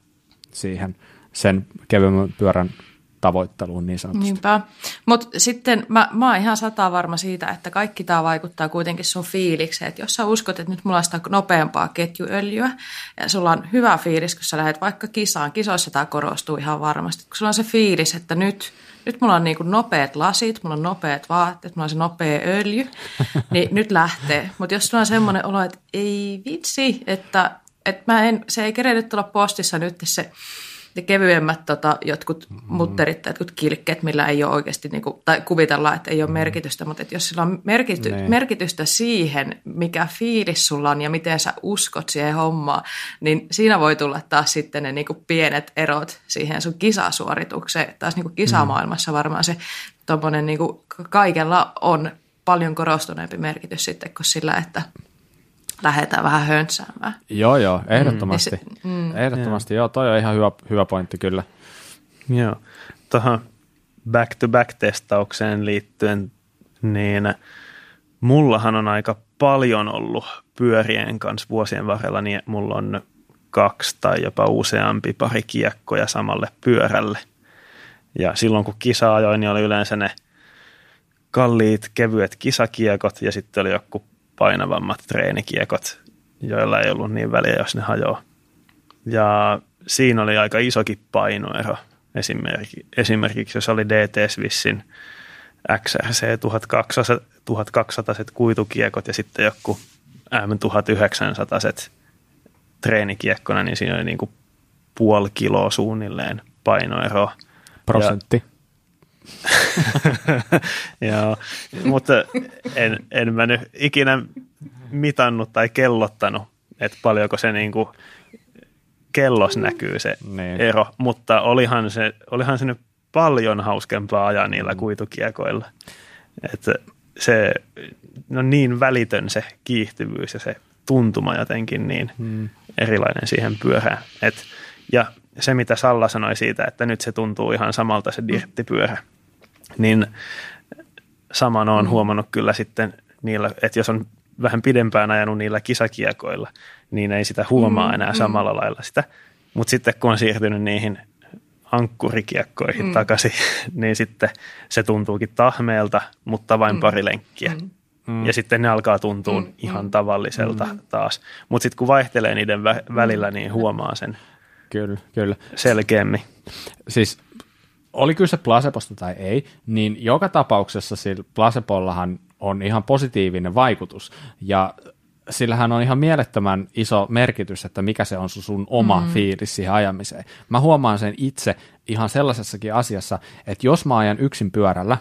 siihen sen kevyemmän pyörän tavoitteluun niin sanotusti. Niinpä. Mutta sitten mä, mä oon ihan sata varma siitä, että kaikki tämä vaikuttaa kuitenkin sun fiilikseen. Että jos sä uskot, että nyt mulla on sitä nopeampaa ketjuöljyä ja sulla on hyvä fiilis, kun sä lähdet vaikka kisaan, kisoissa tämä korostuu ihan varmasti. Kun sulla on se fiilis, että nyt – nyt mulla on niin kuin nopeat lasit, mulla on nopeat vaatteet, mulla on se nopea öljy, niin nyt lähtee. Mutta jos sulla on semmoinen olo, että ei vitsi, että, että mä en, se ei kerennyt tulla postissa nyt se ne kevyemmät tota, jotkut mm. mutterit tai jotkut kilkkeet, millä ei ole oikeasti, niin kuin, tai kuvitellaan, että ei ole mm. merkitystä, mutta että jos sillä on merkity. Niin. merkitystä siihen, mikä fiilis sulla on ja miten sä uskot siihen hommaan, niin siinä voi tulla taas sitten ne niin kuin pienet erot siihen sun kisasuoritukseen. Taas niin kuin kisamaailmassa varmaan se tommonen, niin kuin kaikella on paljon korostuneempi merkitys sitten kuin sillä, että lähdetään vähän höntsäämään. Joo, joo, ehdottomasti. Mm. mm. Ehdottomasti, joo. joo, toi on ihan hyvä, hyvä pointti kyllä. Joo, tuohon back-to-back-testaukseen liittyen, niin mullahan on aika paljon ollut pyörien kanssa vuosien varrella, niin mulla on kaksi tai jopa useampi pari kiekkoja samalle pyörälle. Ja silloin kun kisa ajoin, niin oli yleensä ne kalliit, kevyet kisakiekot ja sitten oli joku painavammat treenikiekot, joilla ei ollut niin väliä, jos ne hajoaa. Ja siinä oli aika isokin painoero. Esimerkiksi, esimerkiksi jos oli DT Swissin XRC 1200, 1200 kuitukiekot ja sitten joku M1900 treenikiekkona, niin siinä oli niin kuin puoli kiloa suunnilleen painoero. Prosentti. Joo, mutta en, en mä nyt ikinä mitannut tai kellottanut, että paljonko se niin kuin kellos näkyy se niin. ero, mutta olihan se, olihan se nyt paljon hauskempaa ajaa niillä mm. kuitukiekoilla. Että se no niin välitön se kiihtyvyys ja se tuntuma jotenkin niin mm. erilainen siihen pyörään. Et, ja se, mitä Salla sanoi siitä, että nyt se tuntuu ihan samalta se dirttipyörä, niin saman on mm. huomannut kyllä sitten niillä, että jos on vähän pidempään ajanut niillä kisakiekoilla, niin ei sitä huomaa mm, enää mm. samalla lailla sitä. Mutta sitten kun on siirtynyt niihin ankkurikiekkoihin mm. takaisin, niin sitten se tuntuukin tahmeelta, mutta vain mm. pari lenkkiä. Mm. Mm. Ja sitten ne alkaa tuntua mm. ihan tavalliselta mm. taas. Mutta sitten kun vaihtelee niiden vä- välillä, niin huomaa sen kyllä, kyllä. selkeämmin. Siis oli kyse placebosta tai ei, niin joka tapauksessa sillä placebollahan on ihan positiivinen vaikutus. Ja sillähän on ihan mielettömän iso merkitys, että mikä se on sun oma mm. fiilis siihen ajamiseen. Mä huomaan sen itse ihan sellaisessakin asiassa, että jos mä ajan yksin pyörällä,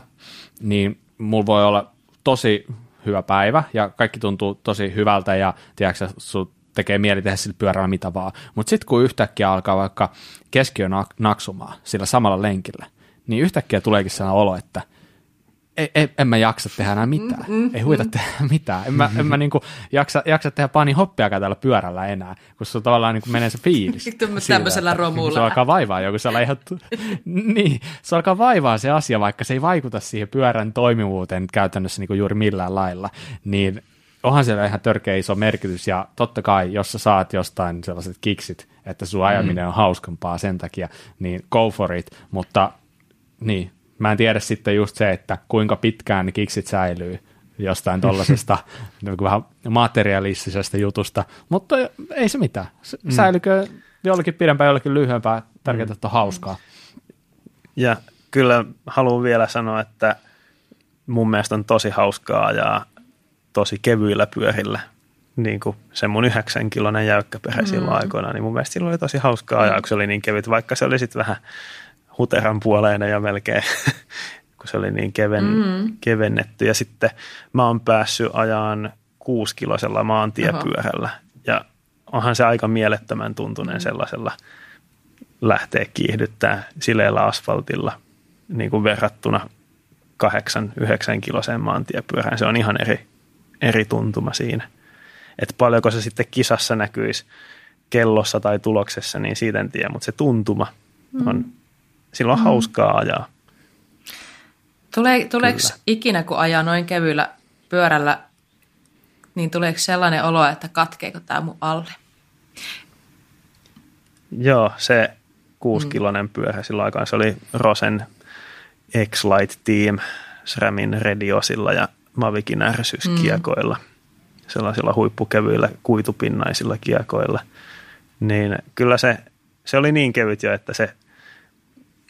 niin mulla voi olla tosi hyvä päivä ja kaikki tuntuu tosi hyvältä ja tiedätkö, sun tekee mieli tehdä sillä pyörällä mitä vaan. Mutta sitten kun yhtäkkiä alkaa vaikka keskiö naksumaan sillä samalla lenkillä, niin yhtäkkiä tuleekin sellainen olo, että – ei, ei, en mä jaksa tehdä enää mitään. Mm, mm, ei huvita mm. tehdä mitään. En mä, en mä niinku jaksa, jaksa tehdä pani hoppiakaan täällä pyörällä enää, kun se tavallaan niinku menee se fiilis. Tämmöisellä romulla. Se alkaa vaivaa joku ihan, niin, se alkaa vaivaa se asia, vaikka se ei vaikuta siihen pyörän toimivuuteen käytännössä niinku juuri millään lailla. Niin onhan siellä ihan törkeä iso merkitys, ja totta kai, jos sä saat jostain sellaiset kiksit, että sun ajaminen on hauskempaa sen takia, niin go for it, mutta niin, mä en tiedä sitten just se, että kuinka pitkään ne kiksit säilyy jostain tuollaisesta niin vähän materialistisesta jutusta, mutta ei se mitään. Mm. Säilykö jollakin pidempään, jollakin lyhyempää, tärkeintä, että on hauskaa. Ja kyllä haluan vielä sanoa, että mun mielestä on tosi hauskaa ja tosi kevyillä pyörillä. Niin kuin se mun yhdeksän kilonen jäykkäperä mm. silloin aikoina, niin mun mielestä silloin oli tosi hauskaa ajaa, kun se oli niin kevyt, vaikka se oli sitten vähän huteran puoleinen ja melkein, kun se oli niin keven, mm. kevennetty. Ja sitten mä oon päässyt ajaan kuusikilosella maantiepyörällä. Oho. Ja onhan se aika mielettömän tuntunen sellaisella lähteä kiihdyttää sileellä asfaltilla niin kuin verrattuna kahdeksan, yhdeksän kiloseen maantiepyörään. Se on ihan eri, eri tuntuma siinä. Että paljonko se sitten kisassa näkyisi kellossa tai tuloksessa, niin siitä en tiedä, mutta se tuntuma on mm silloin on mm. hauskaa ajaa. Tule, tuleeko Kyllä. ikinä, kun ajaa noin kevyillä pyörällä, niin tuleeko sellainen olo, että katkeeko tämä mun alle? Joo, se kuusikilonen mm. pyörä silloin aikaan, se oli Rosen X-Light Team SRAMin Rediosilla ja Mavikin ärsyskiekoilla, mm. sellaisilla huippukevyillä kuitupinnaisilla kiekoilla. Niin kyllä se, se oli niin kevyt jo, että se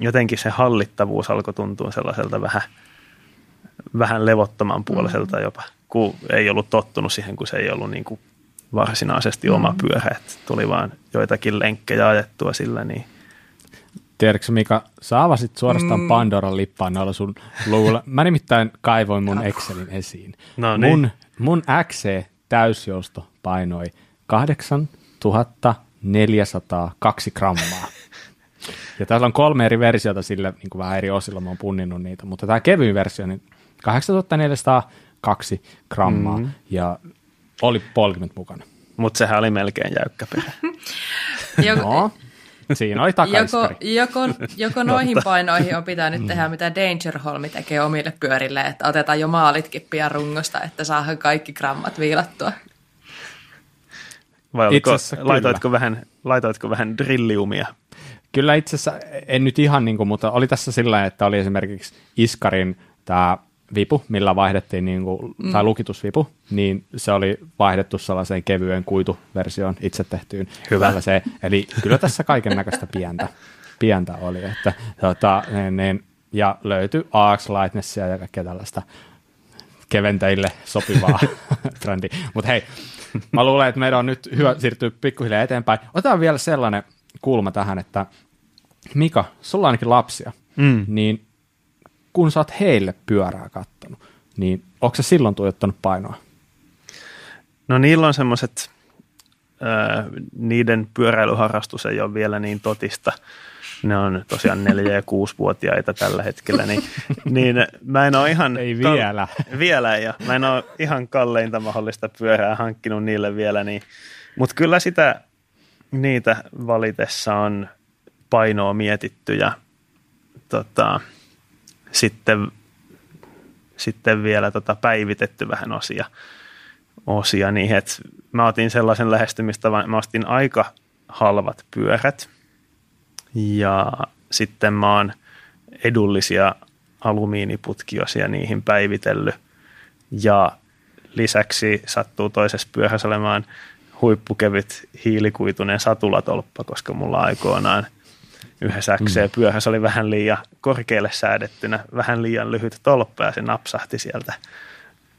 jotenkin se hallittavuus alkoi tuntua sellaiselta vähän, vähän levottoman puoliselta jopa, kun ei ollut tottunut siihen, kun se ei ollut niin kuin varsinaisesti oma mm. pyörä, että tuli vaan joitakin lenkkejä ajettua sillä, niin Tiedätkö Mika, sä avasit suorastaan mm. Pandoran lippaan noilla sun luulla. Mä nimittäin kaivoin mun Excelin esiin. No niin. mun, mun XC täysjousto painoi 8402 grammaa. Ja täällä on kolme eri versiota sille, niin kuin vähän eri osilla mä oon punninnut niitä, mutta tämä kevyin versio, niin 8402 grammaa mm. ja oli polkimet mukana. Mutta sehän oli melkein jäykkä perä. no, siinä oli joko, joko, joko noihin painoihin on pitänyt tehdä mitä Danger Holmi tekee omille pyörille, että otetaan jo maalitkin pian rungosta, että saadaan kaikki grammat viilattua. Vai oliko, laitoitko, vähän, laitoitko vähän drilliumia? Kyllä itse asiassa, en nyt ihan niin kuin, mutta oli tässä sillä että oli esimerkiksi Iskarin tämä vipu, millä vaihdettiin, niin kuin, mm. tai lukitusvipu, niin se oli vaihdettu sellaiseen kevyen kuituversioon itse tehtyyn. Hyvä. Tällaiseen. Eli kyllä tässä kaiken näköistä pientä, pientä oli. Että, tota, niin, niin, ja löytyi AX Lightnessia ja kaikkea tällaista keventäjille sopivaa trendiä. Mutta hei, mä luulen, että meidän on nyt hyvä siirtyä pikkuhiljaa eteenpäin. Otetaan vielä sellainen kulma tähän, että Mika, sulla on ainakin lapsia, Mm. niin kun sä oot heille pyörää kattonut, niin onko se silloin tuijottanut painoa? No niillä on semmoiset, niiden pyöräilyharrastus ei ole vielä niin totista. Ne on tosiaan neljä- ja kuusivuotiaita tällä hetkellä, niin, niin mä en ole ihan... Ei vielä. vielä, ja mä en ole ihan kalleinta mahdollista pyörää hankkinut niille vielä, niin, mutta kyllä sitä niitä valitessa on painoa mietitty ja tota, sitten, sitten vielä tota päivitetty vähän osia, osia niin, että mä otin sellaisen lähestymistavan, mä ostin aika halvat pyörät. Ja sitten mä oon edullisia alumiiniputkiosia niihin päivitellyt. Ja lisäksi sattuu toisessa pyörässä olemaan huippukevyt hiilikuitunen satulatolppa, koska mulla aikoinaan yhdessä XC pyöhässä oli vähän liian korkealle säädettynä, vähän liian lyhyt tolppa ja se napsahti sieltä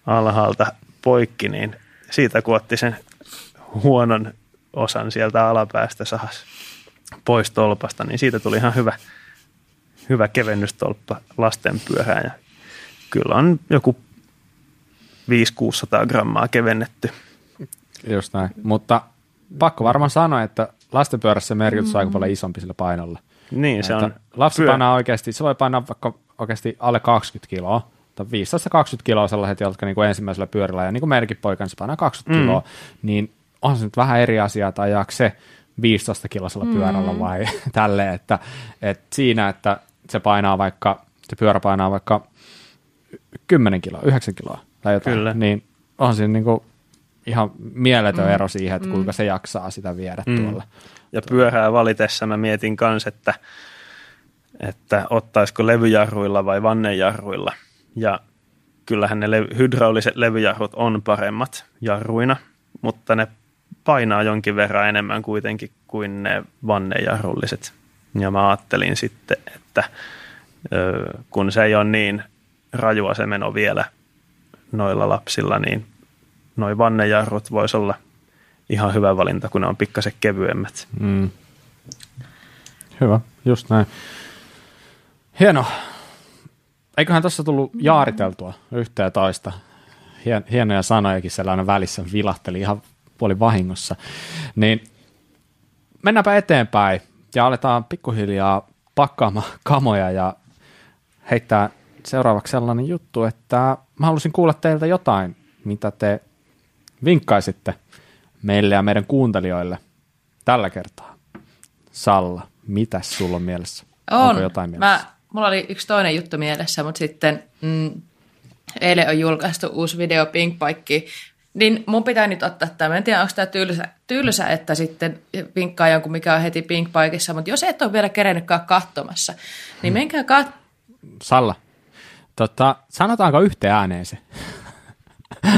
alhaalta poikki, niin siitä kun otti sen huonon osan sieltä alapäästä sahas pois tolpasta, niin siitä tuli ihan hyvä, hyvä kevennystolppa lasten pyörään ja kyllä on joku 500-600 grammaa kevennetty. Just näin. Mutta pakko varmaan sanoa, että lastenpyörässä merkitys on aika paljon isompi sillä painolla. Niin, se Että on Lapsi pyö- painaa oikeasti, se voi painaa vaikka oikeasti alle 20 kiloa, tai 15-20 kiloa sellaiset, jotka niin kuin ensimmäisellä pyörällä, ja niin kuin meidänkin poikani, se painaa 20 Mm. kiloa, niin on se nyt vähän eri asia, että ajaako se 15 kilosella pyörällä vai tälleen, että, että siinä, että se painaa vaikka, se pyörä painaa vaikka 10 kiloa, 9 kiloa tai jotain, Kyllä. niin on siinä niin kuin ihan mieletön ero siihen, että kuinka se jaksaa sitä viedä Mm. tuolla. Ja pyörää valitessa mä mietin kans, että, että ottaisiko levyjarruilla vai vannejarruilla. Ja kyllähän ne le- hydrauliset levyjarrut on paremmat jarruina, mutta ne painaa jonkin verran enemmän kuitenkin kuin ne vannejarrulliset. Ja mä ajattelin sitten, että kun se ei ole niin rajua se meno vielä noilla lapsilla, niin noi vannejarrut voisi olla ihan hyvä valinta, kun ne on pikkasen kevyemmät. Mm. Hyvä, just näin. Hieno. Eiköhän tuossa tullut jaariteltua ja toista. Hien, hienoja sanojakin sellainen välissä vilahteli ihan puoli vahingossa. Niin mennäänpä eteenpäin ja aletaan pikkuhiljaa pakkaamaan kamoja ja heittää seuraavaksi sellainen juttu, että mä halusin kuulla teiltä jotain, mitä te vinkkaisitte meille ja meidän kuuntelijoille tällä kertaa. Salla, mitä sulla on mielessä? On. Onko jotain mielessä? Mä, mulla oli yksi toinen juttu mielessä, mutta sitten mm, eilen on julkaistu uusi video Pinkpaikki. Niin mun pitää nyt ottaa tämä. En tiedä, onko tämä tylsä, tylsä, että sitten vinkkaa jonkun, mikä on heti Pinkpaikissa. Mutta jos et ole vielä kerennytkään katsomassa, niin menkää kat... Salla, tota, sanotaanko yhteen ääneen se?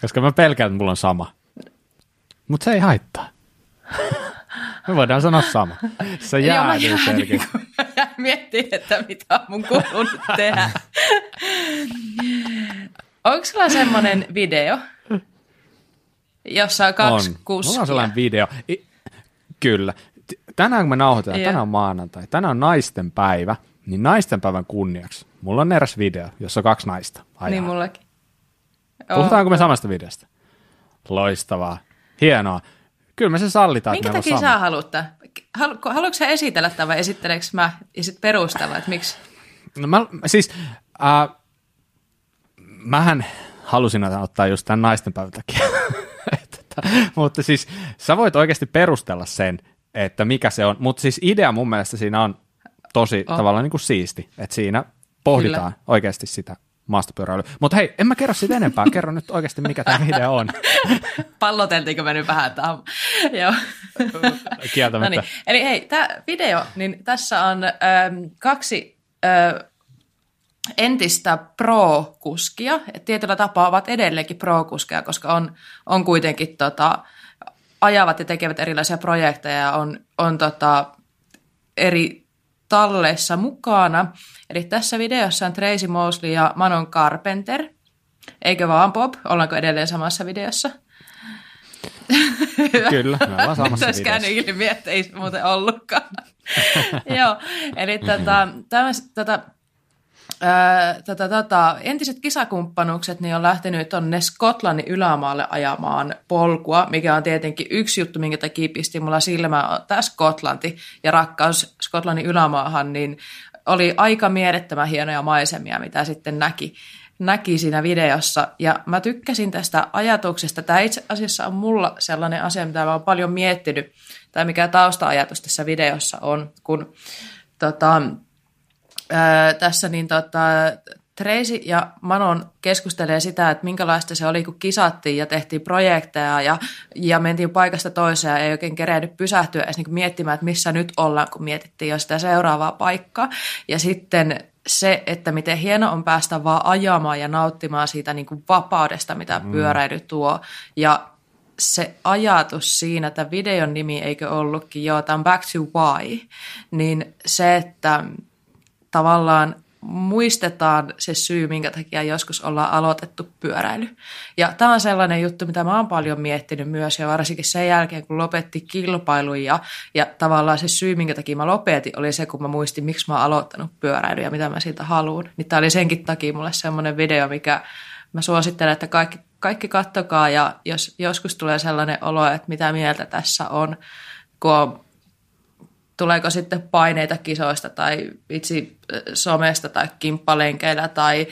Koska mä pelkään, että mulla on sama. Mutta se ei haittaa. Me voidaan sanoa sama. Se Joo, jää niin jään selkeä. niinku- mä jään miettimään, että mitä on mun kuuluu nyt tehdä. Onko sulla semmoinen video, jossa on kaksi on. kuskia? Mulla on sellainen video. I, kyllä. Tänään kun me nauhoitetaan, Joo. tänään on maanantai, tänään on naisten päivä, niin naisten päivän kunniaksi. Mulla on eräs video, jossa on kaksi naista. Ajaa. Niin mullakin. Puhutaanko me samasta videosta? Loistavaa. Hienoa. Kyllä me se sallitaan, Minkä takia sama. sä haluat Halu, Haluatko sä esitellä tämän vai esitteleekö mä ja sitten perustella, että miksi? No mä, siis, äh, mähän halusin ottaa just tämän naisten päivän takia. Mutta siis sä voit oikeasti perustella sen, että mikä se on. Mutta siis idea mun mielestä siinä on tosi On. tavallaan niin kuin siisti, että siinä pohditaan oikeasti sitä maastopyöräily. Mutta hei, en mä kerro siitä enempää. Kerro nyt oikeasti, mikä tämä video on. Palloteltiinko me nyt vähän tähän? Joo. Kieltämättä. no niin. Eli hei, tämä video, niin tässä on ähm, kaksi äh, entistä pro-kuskia. Et tietyllä tapaa ovat edelleenkin pro-kuskeja, koska on, on kuitenkin tota, ajavat ja tekevät erilaisia projekteja ja on, on tota, eri talleissa mukana. Eli tässä videossa on Tracy Mosley ja Manon Carpenter. Eikö vaan Bob? Ollaanko edelleen samassa videossa? Kyllä, me ollaan samassa Tässä käynyt ilmi, että ei muuten ollutkaan. Joo, eli tätä, tämä, tätä Tätä, tätä, entiset kisakumppanukset niin on lähtenyt tuonne Skotlannin ylämaalle ajamaan polkua, mikä on tietenkin yksi juttu, minkä takia pisti mulla silmää. Tämä Skotlanti ja rakkaus Skotlannin ylämaahan, niin oli aika mielettömän hienoja maisemia, mitä sitten näki, näki siinä videossa. Ja mä tykkäsin tästä ajatuksesta. Tämä itse asiassa on mulla sellainen asia, mitä mä oon paljon miettinyt, tai mikä tausta-ajatus tässä videossa on, kun tota, ää, tässä niin tota, Tracy ja Manon keskustelee sitä, että minkälaista se oli, kun kisattiin ja tehtiin projekteja ja, ja mentiin paikasta toiseen ja ei oikein kerennyt pysähtyä edes niin miettimään, että missä nyt ollaan, kun mietittiin jo sitä seuraavaa paikkaa. Ja sitten se, että miten hieno on päästä vaan ajamaan ja nauttimaan siitä niin kuin vapaudesta, mitä mm. pyöräily tuo. Ja se ajatus siinä, että videon nimi eikö ollutkin, joo, tämä on Back to Why, niin se, että tavallaan muistetaan se syy, minkä takia joskus ollaan aloitettu pyöräily. Ja tämä on sellainen juttu, mitä mä oon paljon miettinyt myös, ja varsinkin sen jälkeen, kun lopetti kilpailun, ja, tavallaan se syy, minkä takia mä lopetin, oli se, kun mä muistin, miksi mä oon aloittanut pyöräily ja mitä mä siitä haluan. Niin tämä oli senkin takia mulle semmoinen video, mikä mä suosittelen, että kaikki, kaikki kattokaa, ja jos joskus tulee sellainen olo, että mitä mieltä tässä on, kun on tuleeko sitten paineita kisoista tai itse somesta tai kimppalenkeillä tai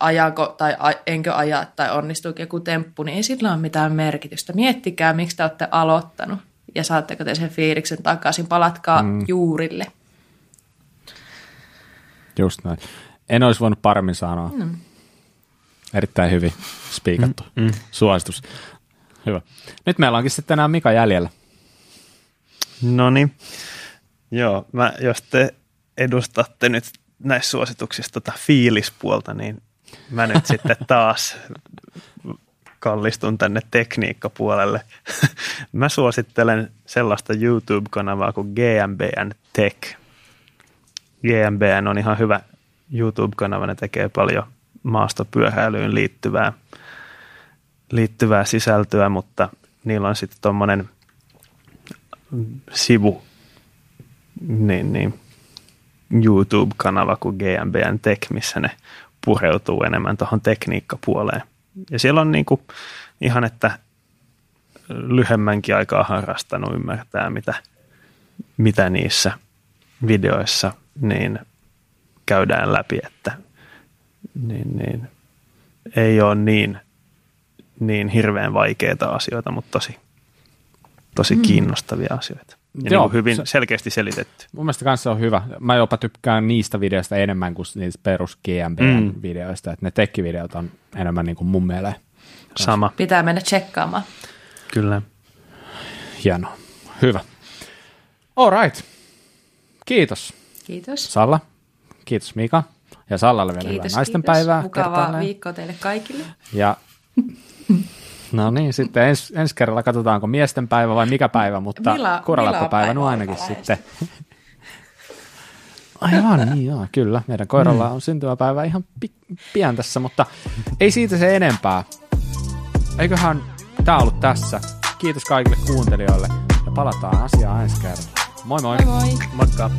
ajanko tai enkö ajaa tai onnistuuko joku temppu, niin ei sillä ole mitään merkitystä. Miettikää, miksi te olette aloittanut ja saatteko te sen fiiliksen takaisin. Palatkaa mm. juurille. Just näin. En olisi voinut paremmin sanoa. Mm. Erittäin hyvin spiikattu. Mm. Mm. Suositus. Hyvä. Nyt meillä onkin sitten enää Mika jäljellä. No niin. Joo, mä, jos te edustatte nyt näissä suosituksissa tota fiilispuolta, niin mä nyt sitten taas kallistun tänne tekniikkapuolelle. mä suosittelen sellaista YouTube-kanavaa kuin GMBN Tech. GMBN on ihan hyvä YouTube-kanava, ne tekee paljon maastopyöräilyyn liittyvää, liittyvää sisältöä, mutta niillä on sitten tuommoinen sivu niin, niin, YouTube-kanava kuin GMBN Tech, missä ne pureutuu enemmän tuohon tekniikkapuoleen. Ja siellä on niin kuin ihan, että lyhemmänkin aikaa harrastanut ymmärtää, mitä, mitä niissä videoissa niin käydään läpi, että niin, niin, ei ole niin, niin hirveän vaikeita asioita, mutta tosi, tosi mm. kiinnostavia asioita. Ja Joo, niin hyvin se, selkeästi selitetty. Mun mielestä kanssa on hyvä. Mä jopa tykkään niistä videoista enemmän kuin niistä perus GMB-videoista. Mm. Että ne tekkivideot on enemmän niin kuin mun mielestä. Sama. Pitää mennä tsekkaamaan. Kyllä. Hienoa. Hyvä. All right. Kiitos. Kiitos. Salla. Kiitos Mika. Ja Sallalle vielä kiitos, hyvää naisten kiitos. päivää. Mukavaa viikkoa teille kaikille. Ja No niin, sitten ens, ensi kerralla katsotaanko miesten päivä vai mikä päivä, mutta Mila, kuralappapäivä no ainakin sitten. Aivan, niin joo, kyllä. Meidän koiralla mm. on syntymäpäivä ihan pi- pian tässä, mutta ei siitä se enempää. Eiköhän tämä ollut tässä. Kiitos kaikille kuuntelijoille ja palataan asiaan ensi kerralla. Moi moi! Moi moi! Moikka!